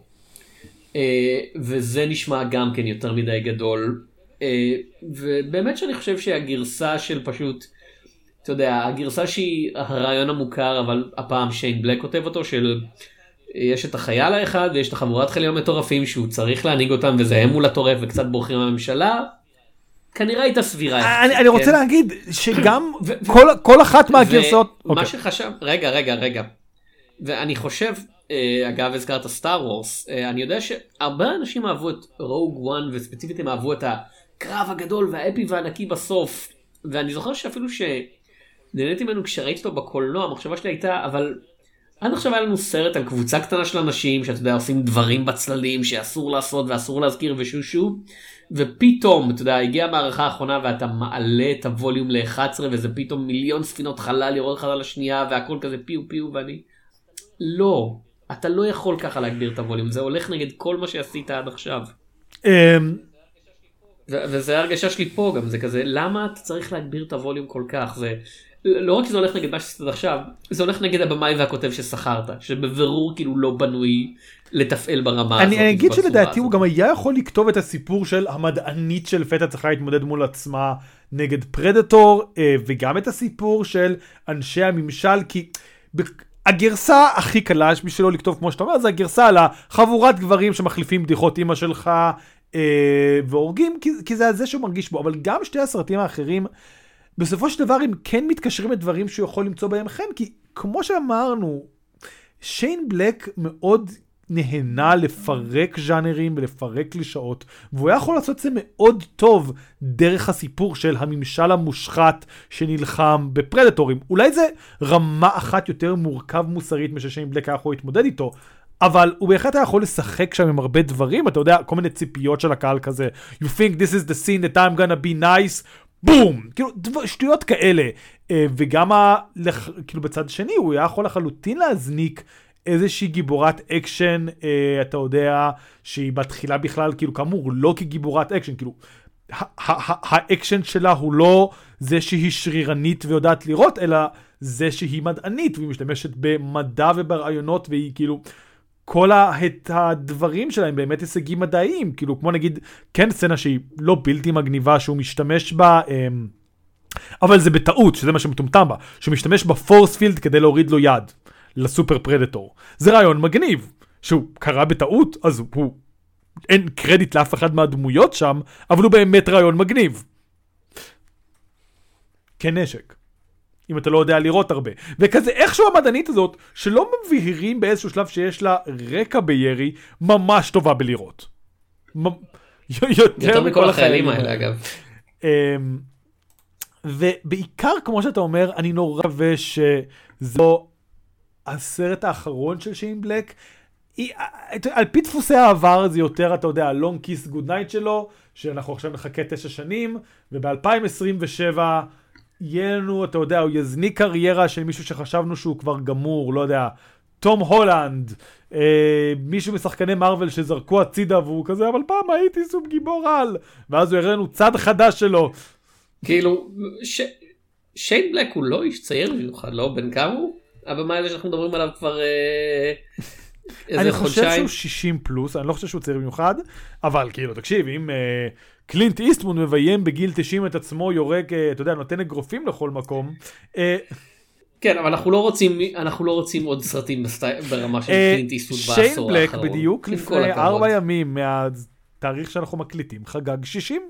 אה, וזה נשמע גם כן יותר מדי גדול אה, ובאמת שאני חושב שהגרסה של פשוט אתה יודע הגרסה שהיא הרעיון המוכר אבל הפעם שיין בלק כותב אותו של יש את החייל האחד ויש את החבורת חיילים המטורפים שהוא צריך להנהיג אותם וזה הם מול הטורף וקצת בורחים מהממשלה. כנראה הייתה סבירה. אני אני רוצה כן? להגיד שגם כל- כל אחת מהגרסאות, ומה אוקיי. שחשב, רגע רגע רגע. ואני חושב, אה, אגב הזכרת סטאר וורס, אה, אני יודע שהרבה אנשים אהבו את רוג וואן וספציפית הם אהבו את הקרב הגדול והאפי והענקי בסוף. ואני זוכר שאפילו שנהניתי ממנו כשראיתי אותו בקולנוע, המחשבה שלי הייתה, אבל עד עכשיו היה לנו סרט על קבוצה קטנה של אנשים שאתה יודע עושים דברים בצללים שאסור לעשות ואסור להזכיר ושושו ופתאום אתה יודע הגיעה המערכה האחרונה ואתה מעלה את הווליום ל-11 וזה פתאום מיליון ספינות חלל יורד אחד על השנייה והכל כזה פיו פיו ואני לא אתה לא יכול ככה להגביר את הווליום זה הולך נגד כל מה שעשית עד עכשיו. אמ, וזה ההרגשה שלי פה גם זה כזה למה אתה צריך להגביר את הווליום כל כך זה לא רק שזה הולך נגד מה שעשית עכשיו זה הולך נגד הבמאי והכותב ששכרת שבבירור כאילו לא בנוי לתפעל ברמה הזאת. אני אני אגיד שלדעתי הזאת. הוא גם היה יכול לכתוב את הסיפור של המדענית של לפתע צריכה להתמודד מול עצמה נגד פרדטור אה, וגם את הסיפור של אנשי הממשל כי הגרסה הכי קלה בשבילו לכתוב כמו שאתה אומר זה הגרסה על החבורת גברים שמחליפים בדיחות אימא שלך אה, והורגים כי, כי זה זה שהוא מרגיש בו אבל גם שתי הסרטים האחרים בסופו של דבר הם כן מתקשרים לדברים שהוא יכול למצוא בהם חן כי כמו שאמרנו שיין בלק מאוד נהנה לפרק ז'אנרים ולפרק קלישאות, והוא היה יכול לעשות את זה מאוד טוב דרך הסיפור של הממשל המושחת שנלחם בפרדטורים. אולי זה רמה אחת יותר מורכב מוסרית מששיין בלק היה יכול להתמודד איתו, אבל הוא בהחלט היה יכול לשחק שם עם הרבה דברים, אתה יודע, כל מיני ציפיות של הקהל כזה, you think this is the scene that I'm gonna be nice, בום! כאילו, דבר, שטויות כאלה. אה, וגם, ה, לח, כאילו, בצד שני, הוא היה יכול לחלוטין להזניק איזושהי גיבורת אקשן, אה, אתה יודע, שהיא בתחילה בכלל, כאילו, כאמור, לא כגיבורת אקשן, כאילו, האקשן שלה הוא לא זה שהיא שרירנית ויודעת לירות, אלא זה שהיא מדענית, והיא משתמשת במדע וברעיונות, והיא כאילו... כל הדברים שלהם באמת הישגים מדעיים, כאילו כמו נגיד, כן סצנה שהיא לא בלתי מגניבה שהוא משתמש בה, אמ, אבל זה בטעות, שזה מה שמטומטם בה, שהוא משתמש בפורס פילד כדי להוריד לו יד לסופר פרדטור. זה רעיון מגניב, שהוא קרה בטעות, אז הוא, אין קרדיט לאף אחד מהדמויות שם, אבל הוא באמת רעיון מגניב. כנשק. אם אתה לא יודע לראות הרבה. וכזה איכשהו המדענית הזאת, שלא מבהירים באיזשהו שלב שיש לה רקע בירי, ממש טובה בלירות. יותר, יותר מכל החיילים האלה אגב. אמ, ובעיקר, כמו שאתה אומר, אני נורא מקווה לא הסרט האחרון של שיין בלק. היא- על פי דפוסי העבר זה יותר, אתה יודע, ה-Long Kiss Good Night שלו, שאנחנו עכשיו נחכה תשע שנים, וב-2027 יהיה לנו, אתה יודע, הוא יזניק קריירה של מישהו שחשבנו שהוא כבר גמור, לא יודע, תום הולנד, אה, מישהו משחקני מארוול שזרקו הצידה והוא כזה, אבל פעם הייתי סוג גיבור על, ואז הוא יראה לנו צד חדש שלו. כאילו ש... שיין בלק הוא לא איש צעיר במיוחד לא בן כמה הוא? הבמאי הזה שאנחנו מדברים עליו כבר אה, איזה אני חושב חודשיים. שהוא 60 פלוס, אני לא חושב שהוא צעיר במיוחד, אבל כאילו, תקשיב, אם אה, קלינט איסטמון מביים בגיל 90 את עצמו, יורק, אה, אתה יודע, נותן אגרופים לכל מקום, אה, כן אבל אנחנו לא רוצים אנחנו לא רוצים עוד סרטים. ברמה של אה, קלינט איסטווד שיין בעשור בלק האחרון. בדיוק עם כל לפני. ארבע ימים מהתאריך שאנחנו מקליטים, חגג 60.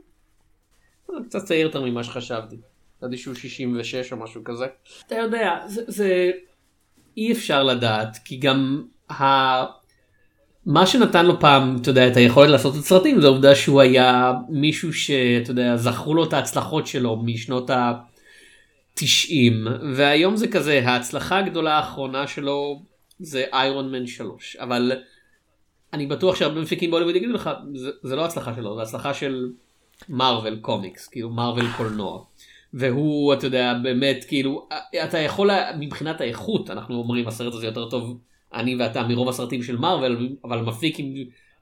קצת צעיר יותר ממה שחשבתי. ידעתי שהוא 66 או משהו כזה. אתה יודע, זה, זה אי אפשר לדעת, כי גם ה... מה שנתן לו פעם, אתה יודע, את היכולת לעשות את הסרטים, זה העובדה שהוא היה מישהו שאתה יודע, זכרו לו את ההצלחות שלו משנות ה-90, והיום זה כזה, ההצלחה הגדולה האחרונה שלו זה איירון מן 3, אבל אני בטוח שהרבה מפיקים בהוליווד יגידו לך, זה, זה לא הצלחה שלו, זה הצלחה של מרוויל קומיקס, כאילו מרוויל קולנוע. והוא, אתה יודע, באמת, כאילו, אתה יכול, מבחינת האיכות, אנחנו אומרים הסרט הזה יותר טוב, אני ואתה, מרוב הסרטים של מרוויל, אבל מפיק עם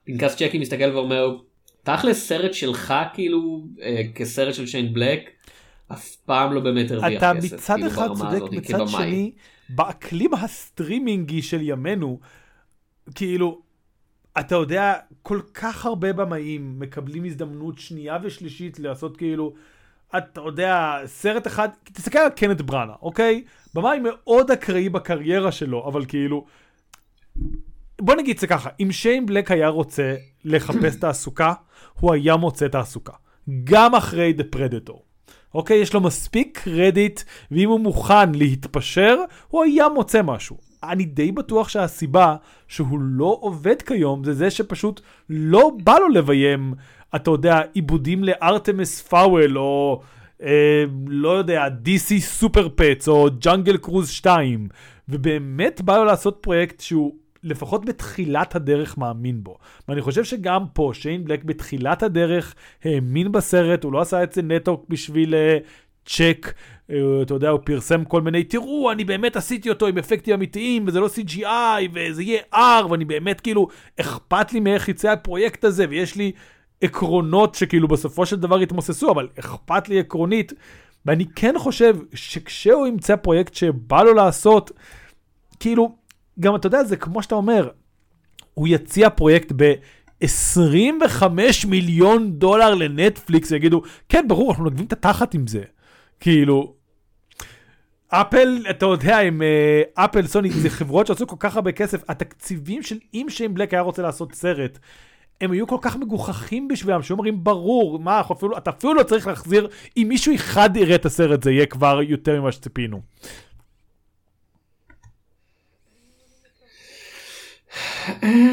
פנקס צ'קים מסתכל ואומר, תכלס סרט שלך כאילו, אה, כסרט של שיין בלק, אף פעם לא באמת הרוויח אתה כסף. מצד כאילו, אחד צודק, הזאת, מצד כבמאי. שני, באקלים הסטרימינגי של ימינו, כאילו, אתה יודע, כל כך הרבה במאים מקבלים הזדמנות שנייה ושלישית לעשות כאילו, אתה יודע, סרט אחד, תסתכל על קנט בראנה, אוקיי? במאי מאוד אקראי בקריירה שלו, אבל כאילו, בוא נגיד את זה ככה, אם שיין בלק היה רוצה לחפש תעסוקה, הוא היה מוצא תעסוקה. גם אחרי The Predator. אוקיי? יש לו מספיק קרדיט, ואם הוא מוכן להתפשר, הוא היה מוצא משהו. אני די בטוח שהסיבה שהוא לא עובד כיום זה זה שפשוט לא בא לו לביים, אתה יודע, עיבודים ל Artemis Fowl, או אה, לא יודע, DC Super Pets, או Jungle Cruise 2, ובאמת בא לו לעשות פרויקט שהוא לפחות בתחילת הדרך מאמין בו. ואני חושב שגם פה, שיין בלק בתחילת הדרך האמין בסרט, הוא לא עשה את זה נטו בשביל אה, צ'ק, אה, אתה יודע, הוא פרסם כל מיני, תראו, אני באמת עשיתי אותו עם אפקטים אמיתיים, וזה לא CGI, וזה יהיה R, ואני באמת כאילו, אכפת לי מאיך יצא הפרויקט הזה, ויש לי עקרונות שכאילו בסופו של דבר יתמוססו, אבל אכפת לי עקרונית. ואני כן חושב שכשהוא ימצא פרויקט שבא לו לעשות, כאילו, גם אתה יודע, זה כמו שאתה אומר, הוא יציע פרויקט ב-25 מיליון דולר לנטפליקס, ויגידו, כן, ברור, אנחנו נגבים את התחת עם זה. כאילו, אפל, אתה יודע, עם אה, אפל, סוני, זה חברות שעשו כל כך הרבה כסף, התקציבים של אם שיין בלק היה רוצה לעשות סרט, הם היו כל כך מגוחכים בשבילם, שהיו אומרים, ברור, מה, אנחנו אפילו, אתה אפילו לא צריך להחזיר, אם מישהו אחד יראה את הסרט, זה יהיה כבר יותר ממה שציפינו.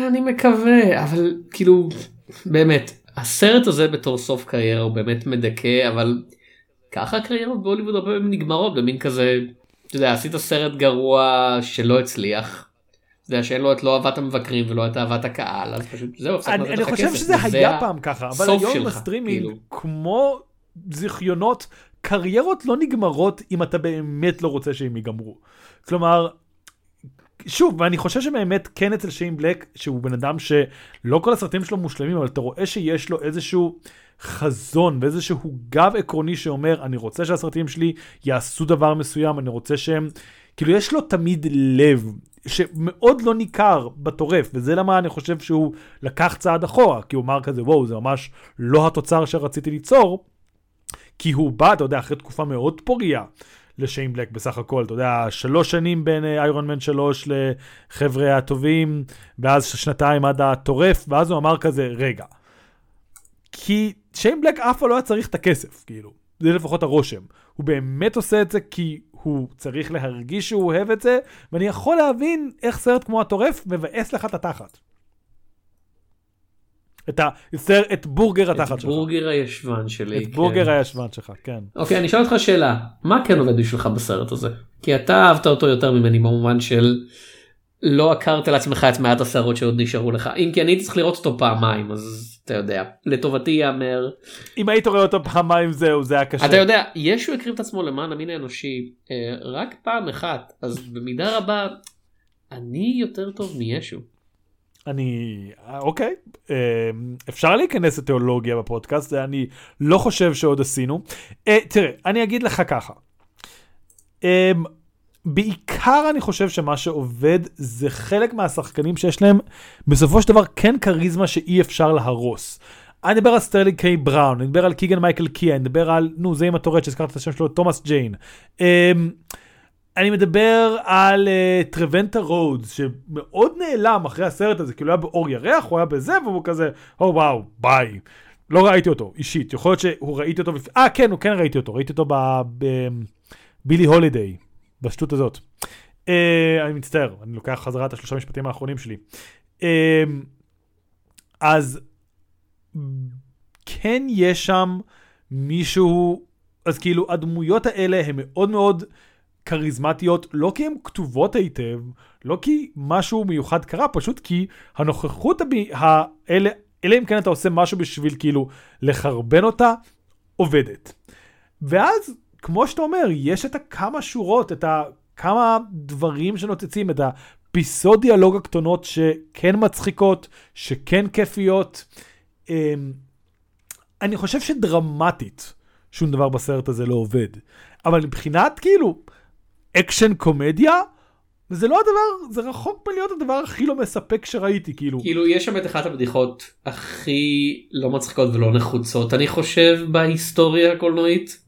אני מקווה, אבל כאילו, באמת, הסרט הזה בתור סוף קריירה הוא באמת מדכא, אבל ככה הקריירות בהוליווד הרבה פעמים נגמרות במין כזה, אתה יודע, עשית סרט גרוע שלא הצליח. יודע, שאין לו את לא אהבת המבקרים ולא את אהבת הקהל, אז פשוט זהו, אני, אני חושב כסף, שזה היה פעם ככה, אבל היום שלך, בסטרימינג, כאילו. כמו זיכיונות, קריירות לא נגמרות אם אתה באמת לא רוצה שהם ייגמרו. כלומר, שוב, ואני חושב שבאמת כן אצל שיין בלק, שהוא בן אדם שלא כל הסרטים שלו מושלמים, אבל אתה רואה שיש לו איזשהו חזון ואיזשהו גב עקרוני שאומר, אני רוצה שהסרטים שלי יעשו דבר מסוים, אני רוצה שהם, כאילו יש לו תמיד לב, שמאוד לא ניכר בטורף, וזה למה אני חושב שהוא לקח צעד אחורה, כי הוא אמר כזה, וואו, זה ממש לא התוצר שרציתי ליצור, כי הוא בא, אתה יודע, אחרי תקופה מאוד פוריה לשיין בלק בסך הכל, אתה יודע, שלוש שנים בין איירון מן שלוש לחבר'ה הטובים, ואז שנתיים עד הטורף, ואז הוא אמר כזה, רגע. כי שיין בלק אף פעם לא היה צריך את הכסף, כאילו. זה לפחות הרושם. הוא באמת עושה את זה כי הוא צריך להרגיש שהוא אוהב את זה, ואני יכול להבין איך סרט כמו הטורף מבאס לך את התחת. את, ה, את בורגר התחת את שלך. בורגר הישבן שלי. את בורגר כן. הישבן שלך, כן. אוקיי, אני אשאל אותך שאלה, מה כן עובד בשבילך בסרט הזה? כי אתה אהבת אותו יותר ממני במובן של לא עקרת לעצמך את מעט הסערות שעוד נשארו לך. אם כי אני הייתי צריך לראות אותו פעמיים, אז אתה יודע, לטובתי ייאמר. אם היית רואה אותו פעמיים זהו, זה היה קשה. אתה יודע, ישו הקריב את עצמו למען המין האנושי אה, רק פעם אחת, אז במידה רבה אני יותר טוב מישו. אני, אוקיי, אה, אפשר להיכנס לתיאולוגיה בפודקאסט, זה אני לא חושב שעוד עשינו. אה, תראה, אני אגיד לך ככה. אה, בעיקר אני חושב שמה שעובד זה חלק מהשחקנים שיש להם בסופו של דבר כן כריזמה שאי אפשר להרוס. אני מדבר על סטרלי קיי בראון, אני מדבר על קיגן מייקל קיה, אני מדבר על, נו זה עם הטורט שהזכרת את השם שלו, תומאס ג'יין. אה, אני מדבר על uh, טרוונטה רודס, שמאוד נעלם אחרי הסרט הזה, כאילו היה באור ירח, הוא היה בזה, והוא כזה, או oh, וואו, ביי. לא ראיתי אותו, אישית. יכול להיות שהוא ראיתי אותו. אה, כן, הוא כן ראיתי אותו, ראיתי אותו בבילי הולידיי, בשטות הזאת. Uh, אני מצטער, אני לוקח חזרה את השלושה משפטים האחרונים שלי. Uh, אז כן יש שם מישהו, אז כאילו הדמויות האלה הן מאוד מאוד... כריזמטיות, לא כי הן כתובות היטב, לא כי משהו מיוחד קרה, פשוט כי הנוכחות הב... האלה אלא אם כן אתה עושה משהו בשביל כאילו לחרבן אותה, עובדת. ואז, כמו שאתה אומר, יש את הכמה שורות, את הכמה דברים שנוצצים, את הפיסות דיאלוג הקטנות שכן מצחיקות, שכן כיפיות. אמ, אני חושב שדרמטית שום דבר בסרט הזה לא עובד. אבל מבחינת כאילו אקשן קומדיה, זה לא הדבר, זה רחוק מלהיות הדבר הכי לא מספק שראיתי, כאילו. כאילו יש שם את אחת הבדיחות הכי לא מצחיקות ולא נחוצות אני חושב בהיסטוריה הקולנועית.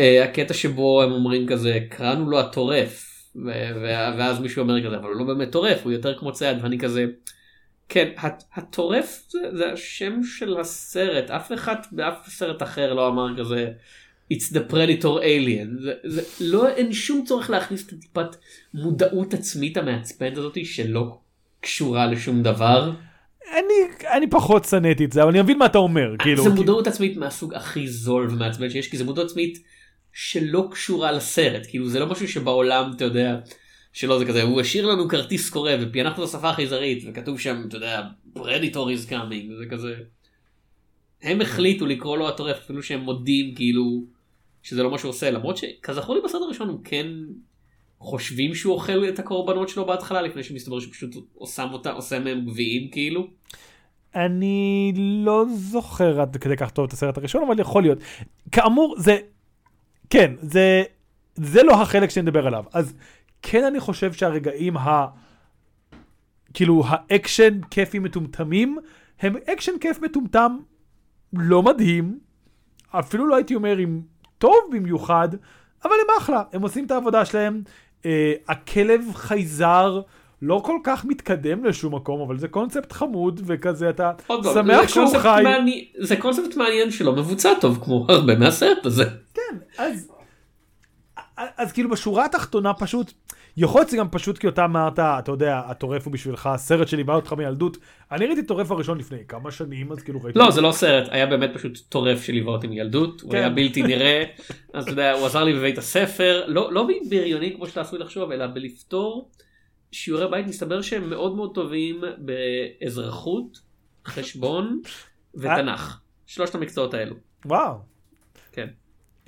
אה, הקטע שבו הם אומרים כזה קראנו לו הטורף ואז מישהו אומר כזה אבל הוא לא באמת טורף הוא יותר כמו צייד ואני כזה. כן הט- הטורף זה, זה השם של הסרט אף אחד באף סרט אחר לא אמר כזה. It's the predator alien זה, זה לא אין שום צורך להכניס את הטיפת מודעות עצמית המעצבנת הזאתי שלא קשורה לשום דבר. אני, אני פחות שנאתי את זה, אבל אני מבין מה אתה אומר, כאילו. זה כי- מודעות עצמית מהסוג הכי זול ומעצבן שיש כי זה מודעות עצמית שלא קשורה לסרט כאילו זה לא משהו שבעולם אתה יודע שלא זה כזה הוא השאיר לנו כרטיס קורא ופענחנו את השפה החייזרית וכתוב שם אתה יודע פרדיטור is coming זה כזה. הם החליטו לקרוא לו הטורף אפילו שהם מודים כאילו שזה לא מה שהוא עושה למרות שכזכור לי בסרט הראשון הוא כן חושבים שהוא אוכל את הקורבנות שלו בהתחלה לפני שמסתבר שפשוט עושה אותה עושה מהם גביעים כאילו. אני לא זוכר עד כדי כך טוב את הסרט הראשון, אבל יכול להיות. כאמור, זה... כן, זה... זה לא החלק שנדבר עליו. אז כן אני חושב שהרגעים ה... כאילו, האקשן כיפי מטומטמים, הם אקשן כיף מטומטם לא מדהים, אפילו לא הייתי אומר אם טוב במיוחד, אבל הם אחלה, הם עושים את העבודה שלהם. אה, הכלב חייזר לא כל כך מתקדם לשום מקום, אבל זה קונספט חמוד, וכזה אתה שמח זה שהוא חי. מעניין- זה קונספט מעניין שלא מבוצע טוב כמו הרבה מהסרט הזה. כן, אז... אז כאילו בשורה התחתונה פשוט, יכול להיות שזה גם פשוט כי אתה אמרת, אתה יודע, הטורף הוא בשבילך, סרט שליווה אותך מילדות. אני ראיתי את הטורף הראשון לפני כמה שנים, אז כאילו ראיתי... לא זה לא סרט היה באמת פשוט טורף שליווה אותי מילדות הוא כן. היה בלתי נראה אז אתה יודע הוא עזר לי בבית הספר לא לא בבריונים כמו שאתה עשוי לחשוב אלא בלפתור שיעורי בית מסתבר שהם מאוד מאוד טובים באזרחות חשבון ותנ"ך שלושת המקצועות האלו. וואו.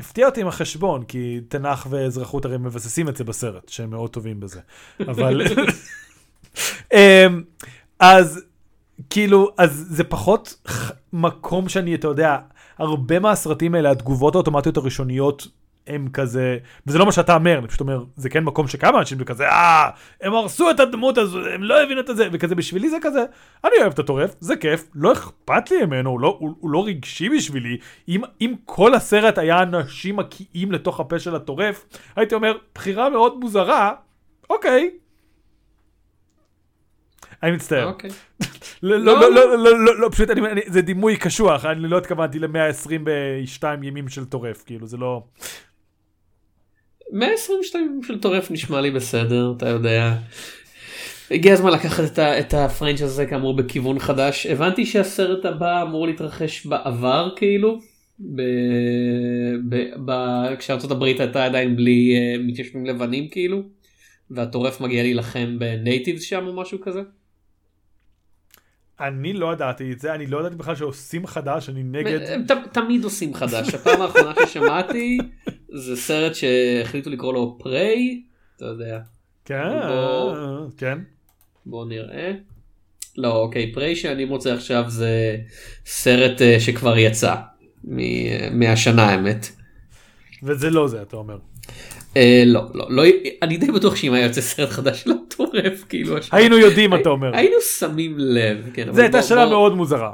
הפתיע אותי עם החשבון, כי תנ"ך ואזרחות הרי מבססים את זה בסרט, שהם מאוד טובים בזה. אבל... אמ, אז כאילו, אז זה פחות מקום שאני, אתה יודע, הרבה מהסרטים האלה, התגובות האוטומטיות הראשוניות הם כזה, וזה לא מה שאתה אומר, אני פשוט אומר, זה כן מקום שכמה אנשים כזה, אה, הם הרסו את הדמות הזו, הם לא הבינו את זה, וכזה בשבילי זה כזה, אני אוהב את הטורף, זה כיף, לא אכפת לי ממנו, הוא לא, הוא, הוא לא רגשי בשבילי, אם, אם כל הסרט היה אנשים מקיאים לתוך הפה של הטורף, הייתי אומר, בחירה מאוד מוזרה, אוקיי. אני מצטער. אוקיי. לא, לא, לא, לא, פשוט זה דימוי קשוח, אני לא התכוונתי ל-122 ימים של טורף, כאילו, זה לא... 122 של טורף נשמע לי בסדר אתה יודע. הגיע הזמן לקחת את, ה- את הפרנצ' הזה כאמור בכיוון חדש הבנתי שהסרט הבא אמור להתרחש בעבר כאילו. כשארצות הברית הייתה עדיין בלי uh, מתיישבים לבנים כאילו. והטורף מגיע להילחם בנייטיבס שם או משהו כזה. אני לא ידעתי את זה, אני לא ידעתי בכלל שעושים חדש, אני נגד... הם ת, תמיד עושים חדש הפעם האחרונה ששמעתי זה סרט שהחליטו לקרוא לו פריי. אתה יודע. כן, בוא- כן. בוא נראה. לא אוקיי פריי שאני מוצא עכשיו זה סרט אה, שכבר יצא מהשנה האמת. וזה לא זה, אתה אומר. אה, לא לא לא אני די בטוח שאם היה יוצא סרט חדש לא טורף כאילו. היינו יודעים מה אתה אומר. היינו שמים לב. כן, זו הייתה שאלה מאוד מוזרה.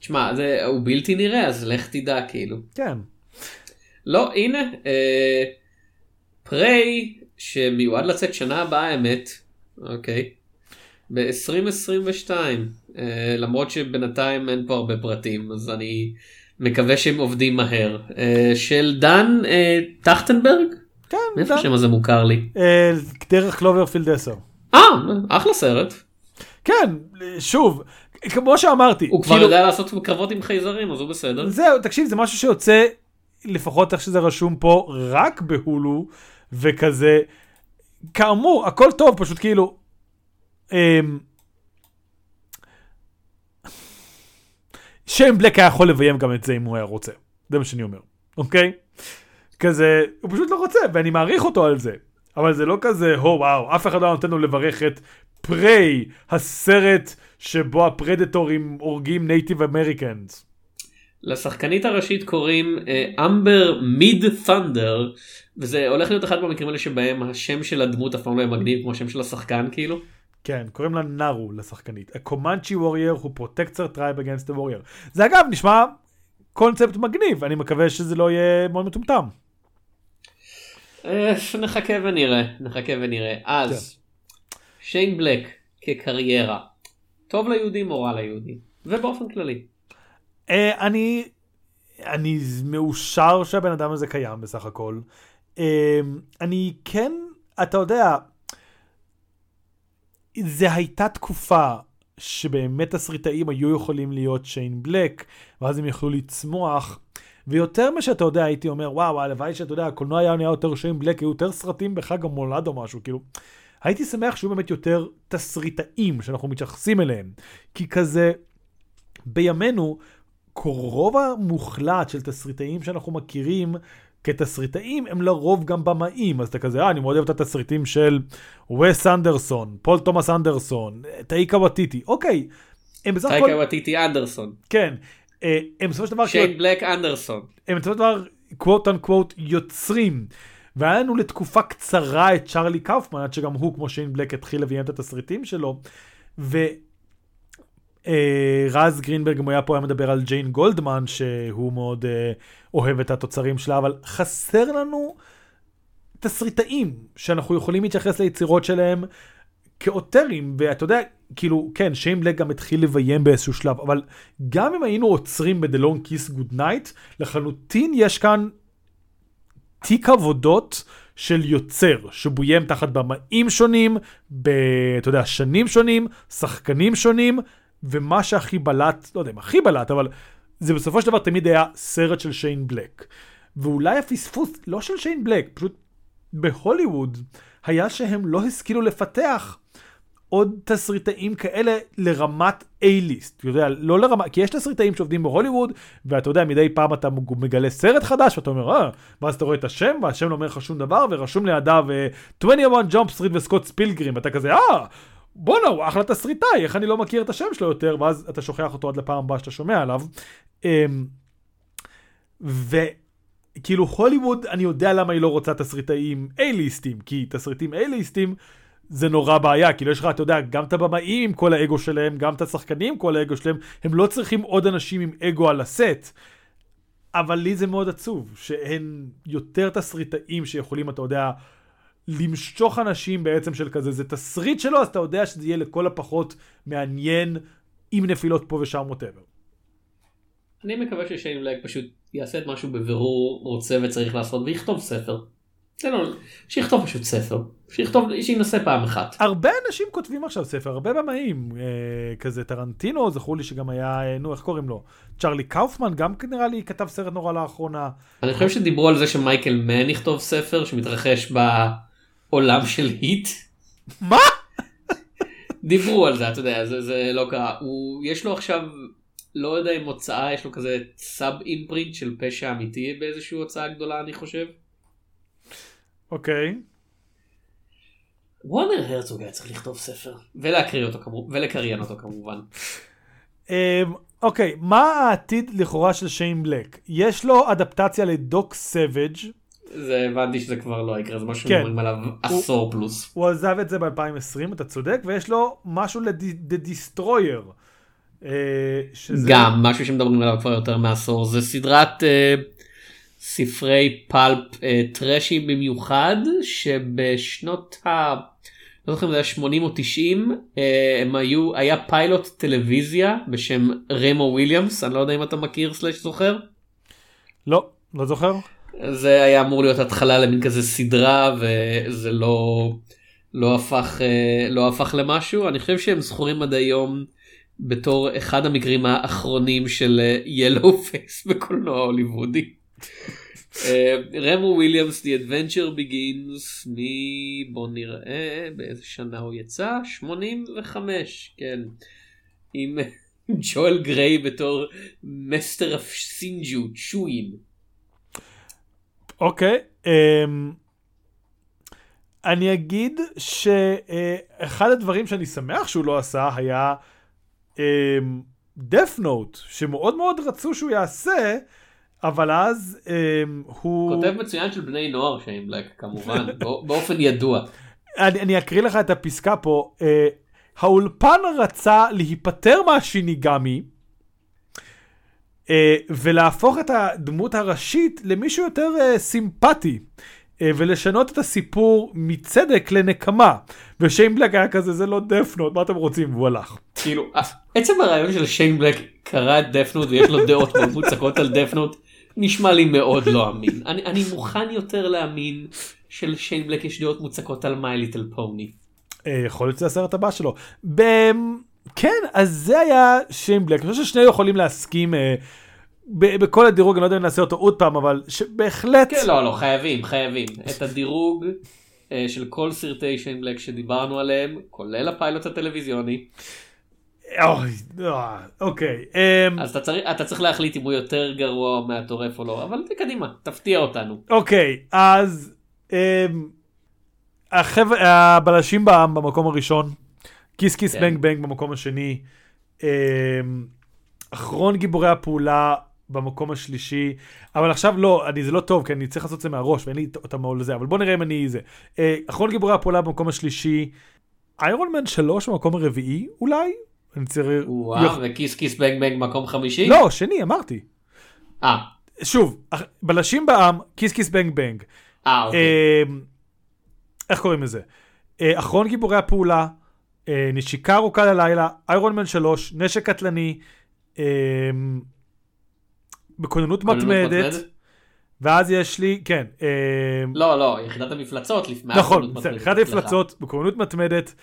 תשמע זה הוא בלתי נראה אז לך תדע כאילו. כן. לא הנה אה, Prey שמיועד לצאת שנה הבאה האמת. אוקיי. ב-2022 אה, למרות שבינתיים אין פה הרבה פרטים אז אני מקווה שהם עובדים מהר אה, של דן אה, טרכטנברג כן, מאיפה. השם הזה מוכר לי אה, דרך Cloverfield 10. אה אחלה סרט כן, שוב, כמו שאמרתי. הוא כבר כאילו- יודע לעשות קרבות עם חייזרים אז הוא בסדר זהו, תקשיב, זה משהו שיוצא, לפחות איך שזה רשום פה, רק בהולו, וכזה, כאמור, הכל טוב, פשוט כאילו, אמ, שיין בלק היה יכול לביים גם את זה אם הוא היה רוצה. זה מה שאני אומר, אוקיי? כזה, הוא פשוט לא רוצה, ואני מעריך אותו על זה. אבל זה לא כזה, הו וואו, אף אחד לא נותן לו לברך את Prey, הסרט שבו הפרדטורים הורגים Native Americans. לשחקנית הראשית קוראים אמבר מידת'אנדר וזה הולך להיות אחד מהמקרים האלה שבהם השם של הדמות אף פעם לא יהיה מגניב כמו השם של השחקן כאילו. כן, קוראים לה נארו לשחקנית. A Comanche warrior who protects her tribe against the warrior. זה אגב נשמע קונספט מגניב, אני מקווה שזה לא יהיה מאוד מטומטם. אה, נחכה ונראה, נחכה ונראה. אז, שיין בלק כקריירה, טוב ליהודים או רע ליהודים? ובאופן כללי. אה, אני, אני מאושר שהבן אדם הזה קיים בסך הכל. אה, אני כן, אתה יודע, זה הייתה תקופה שבאמת תסריטאים היו יכולים להיות שיין בלק, ואז הם יכלו לצמוח. ויותר משאתה יודע, הייתי אומר, וואו, הלוואי שאתה יודע, הקולנוע היה נהיה יותר שיין בלק, היו יותר סרטים בחג המולד או משהו, כאילו. הייתי שמח שיהיו באמת יותר תסריטאים שאנחנו מתייחסים אליהם. כי כזה, בימינו, רוב המוחלט של תסריטאים שאנחנו מכירים כתסריטאים הם לרוב גם במאים, אז אתה כזה, אה, אני מאוד אוהב את התסריטים של וס אנדרסון, פול תומאס אנדרסון, טאיקה וטיטי, אוקיי. הם בסך הכל... טייקה וטיטי אנדרסון. כן. אה, הם בסופו של דבר... שיין בלק אנדרסון. הם בסופו של דבר, קוואט אנקוואט, יוצרים. והיה לנו לתקופה קצרה את צ'ארלי קאופמן, עד שגם הוא, כמו שיין בלק, התחיל לביים את התסריטים שלו. ו... אה, רז גרינברג, אם הוא היה פה, היה מדבר על ג'יין גולדמן, שהוא מאוד אה, אוהב את התוצרים שלה, אבל חסר לנו תסריטאים שאנחנו יכולים להתייחס ליצירות שלהם כאוטרים, ואתה יודע, כאילו, כן, שיין בלק גם התחיל לביים באיזשהו שלב, אבל גם אם היינו עוצרים ב-The Long Kiss Good Night, לחלוטין יש כאן תיק עבודות של יוצר, שבוים תחת במאים שונים, ב... אתה יודע, שנים שונים, שחקנים שונים, ומה שהכי בלט, לא יודע אם הכי בלט, אבל זה בסופו של דבר תמיד היה סרט של שיין בלק. ואולי הפספוס, לא של שיין בלק, פשוט בהוליווד, היה שהם לא השכילו לפתח עוד תסריטאים כאלה לרמת A-list. אתה יודע, לא לרמה, כי יש תסריטאים שעובדים בהוליווד, ואתה יודע, מדי פעם אתה מגלה סרט חדש, ואתה אומר, אה, ואז אתה רואה את השם, והשם לא אומר לך שום דבר, ורשום לידו 21 Jump Street ו Scott Pilgrim, ואתה כזה, אה, בואנה, הוא אחלה תסריטאי, איך אני לא מכיר את השם שלו יותר, ואז אתה שוכח אותו עד לפעם הבאה שאתה שומע עליו. אמ, וכאילו הוליווד, אני יודע למה היא לא רוצה תסריטאים A-ליסטים, כי תסריטים A-ליסטים זה נורא בעיה, כאילו יש לך, אתה יודע, גם את הבמאים עם כל האגו שלהם, גם את השחקנים עם כל האגו שלהם, הם לא צריכים עוד אנשים עם אגו על הסט. אבל לי זה מאוד עצוב, שאין יותר תסריטאים שיכולים, אתה יודע, למשוך אנשים בעצם של כזה, זה תסריט שלו, אז אתה יודע שזה יהיה לכל הפחות מעניין עם נפילות פה ושם ווטאבר. אני מקווה ששיין בלק פשוט יעשה את מה שהוא בבירור רוצה וצריך לעשות ויכתוב ספר. זה לא, שיכתוב פשוט ספר, שיכתוב, שינסה פעם אחת. הרבה אנשים כותבים עכשיו ספר, הרבה במאים, אה, כזה טרנטינו, זכור לי שגם היה, אה, נו איך קוראים לו, צ'רלי קאופמן גם נראה לי כתב סרט נורא לאחרונה. אני חושב שדיברו על זה שמייקל מן יכתוב ספר שמתרחש בעולם של היט. מה? דיברו על זה, אתה יודע, זה, זה לא קרה. הוא, יש לו עכשיו, לא יודע אם הוצאה, יש לו כזה סאב אימפרינט של פשע אמיתי באיזושהי הוצאה גדולה, אני חושב. אוקיי. וונר הרצוג היה צריך לכתוב ספר. ולהקריא אותו כמובן, ולקריין אותו כמובן. אמ, אוקיי, מה העתיד לכאורה של שיין בלק? יש לו אדפטציה לדוק סוואג' זה הבנתי שזה כבר לא יקרה, זה משהו כן. שמדברים עליו עשור פלוס. הוא עזב את זה ב-2020, אתה צודק, ויש לו משהו ל-The Destroyer. אה, שזה... גם משהו שמדברים עליו כבר יותר מעשור זה סדרת אה, ספרי פלפ אה, טרשים במיוחד שבשנות ה... לא זוכר אם זה היה 80 או 90 אה, הם היו היה פיילוט טלוויזיה בשם רמו וויליאמס אני לא יודע אם אתה מכיר סלש זוכר. לא, לא זוכר. זה היה אמור להיות התחלה למין כזה סדרה וזה לא לא הפך אה, לא הפך למשהו אני חושב שהם זכורים עד היום בתור אחד המקרים האחרונים של ילו פייס בקולנוע הוליוודי. אה, רמו וויליאמס The Adventure Begins מ... בוא נראה באיזה שנה הוא יצא 85 כן עם ג'ואל גריי בתור מסטר אף סינג'ו. אוקיי. אמ, אני אגיד שאחד הדברים שאני שמח שהוא לא עשה היה דף נוט, שמאוד מאוד רצו שהוא יעשה, אבל אז אמ, הוא... כותב מצוין של בני נוער שיין בלק כמובן, בא- באופן ידוע. אני, אני אקריא לך את הפסקה פה. אה, האולפן רצה להיפטר מהשיניגמי ולהפוך את הדמות הראשית למישהו יותר אה, סימפטי. אה, ולשנות את הסיפור מצדק לנקמה. ושיין בלק היה כזה, זה לא דפנוט, מה אתם רוצים? והוא הלך. כאילו, עצם הרעיון של שיין בלק קרא את דפנוט ויש לו דעות מאוד מוצקות על דפנוט, נשמע לי מאוד לא אמין. אני, אני מוכן יותר להאמין שלשיין בלק יש דעות מוצקות על מיי ליטל פוני. אה, יכול להיות שזה הסרט הבא שלו. כן, אז זה היה שיין בלק. אני חושב ששנינו יכולים להסכים אה, בכל הדירוג, אני לא יודע אם נעשה אותו עוד פעם, אבל בהחלט... כן, לא, לא, חייבים, חייבים. את הדירוג אה, של כל סרטי שיין בלק שדיברנו עליהם, כולל הפיילוט הטלוויזיוני, אוי, אה, אוקיי. אמ, אז אתה צריך, אתה צריך להחליט אם הוא יותר גרוע מהטורף או לא, אבל קדימה, תפתיע אותנו. אוקיי, אז אמ, החבר'ה, הבלשים בע"מ במקום הראשון, Kiss Kiss כן. Bang Bang במקום השני, אמ, אחרון גיבורי הפעולה במקום השלישי, אבל עכשיו לא, אני, זה לא טוב, כי אני צריך לעשות את זה מהראש, ואין לי אותם מעול לזה, אבל בוא נראה אם אני זה. אה, אחרון גיבורי הפעולה במקום השלישי, Iron Man 3 במקום הרביעי אולי? אני צריך... וואו, ו Kiss Kiss Bang Bang מקום חמישי? לא, שני, אמרתי. אה, שוב, בלשים בעם, כיס כיס בנג בנג. אה, אוקיי. אמ, איך קוראים לזה? אה, אחרון גיבורי הפעולה, נשיקה ארוכה ללילה, איירון מן 3, נשק קטלני, אמ, בכוננות כוננות מתמדת, ואז יש לי, כן, אמ, לא, לא, יחידת המפלצות לפני נכון, בסדר, סליחה. המפלצות, בכוננות מתמדת,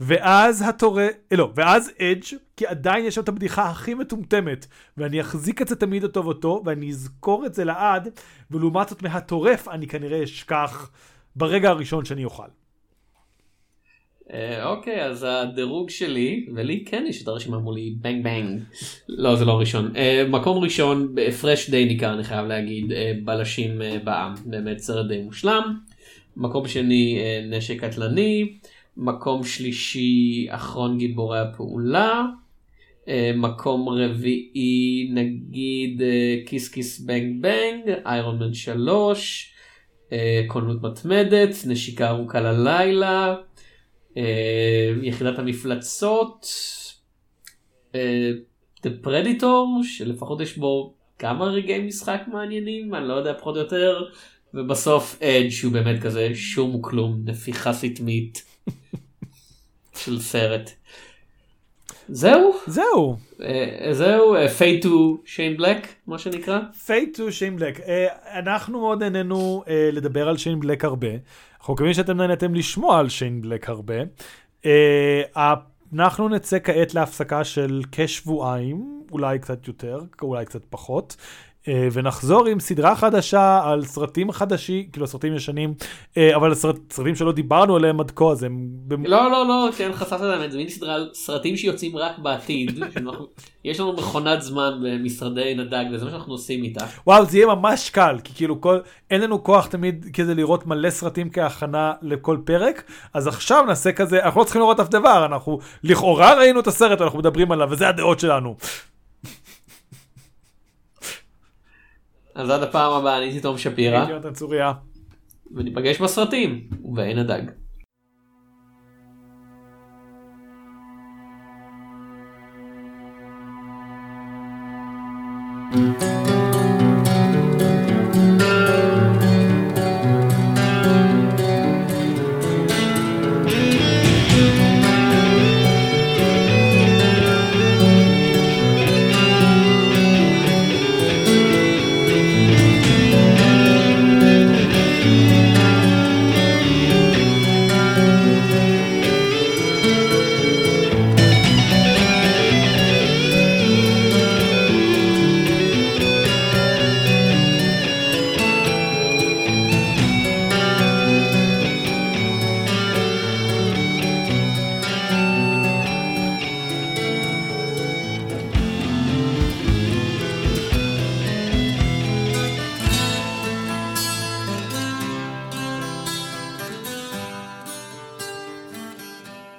ואז התורה, אה, לא, ואז אדג', כי עדיין יש שם את הבדיחה הכי מטומטמת, ואני אחזיק את זה תמיד לטובתו, ואני אזכור את זה לעד, ולעומת זאת מהטורף אני כנראה אשכח ברגע הראשון שאני אוכל. אה, אוקיי, אז הדירוג שלי, ולי כן יש את הרשימה מולי, בנג בנג. לא, זה לא ראשון. אה, מקום ראשון, בהפרש די ניכר, אני חייב להגיד, אה, בלשים בעם. באמת סרט די מושלם. מקום שני, נשק קטלני. מקום שלישי, אחרון גיבורי הפעולה. מקום רביעי, נגיד, כיס כיס בנג בנג, איירון מן 3. קולנות מתמדת, נשיקה ארוכה ללילה. אה, יחידת המפלצות, אה, The Predator, שלפחות יש בו כמה רגעי משחק מעניינים, אני לא יודע פחות או יותר, ובסוף אדג' שהוא באמת כזה שום כלום, נפיחה סתמית של סרט. זהו, זהו, אה, זהו, Fade to שיין בלק, מה שנקרא. Fade to שיין בלק. אנחנו מאוד נהנינו אה, לדבר על שיין בלק הרבה. אנחנו מקווים שאתם נהניתם לשמוע על שיין בלק הרבה. אה, אנחנו נצא כעת להפסקה של כשבועיים, אולי קצת יותר, אולי קצת פחות. אה, ונחזור עם סדרה חדשה על סרטים חדשים, כאילו סרטים ישנים, אה, אבל סרט, סרטים שלא דיברנו עליהם עד כה, אז הם... לא לא לא כן חשפת את זה מין סדרה על סרטים שיוצאים רק בעתיד יש לנו מכונת זמן במשרדי נדג וזה מה שאנחנו עושים איתה. וואו, זה יהיה ממש קל, כי כאילו כל, אין לנו כוח תמיד כזה לראות מלא סרטים כהכנה לכל פרק, אז עכשיו נעשה כזה, אנחנו לא צריכים לראות אף דבר, אנחנו לכאורה ראינו את הסרט, אנחנו מדברים עליו, וזה הדעות שלנו. אז עד הפעם הבאה אני הייתי תום שפירא הייתי יונתן צוריה. וניפגש בסרטים ובעין הדג.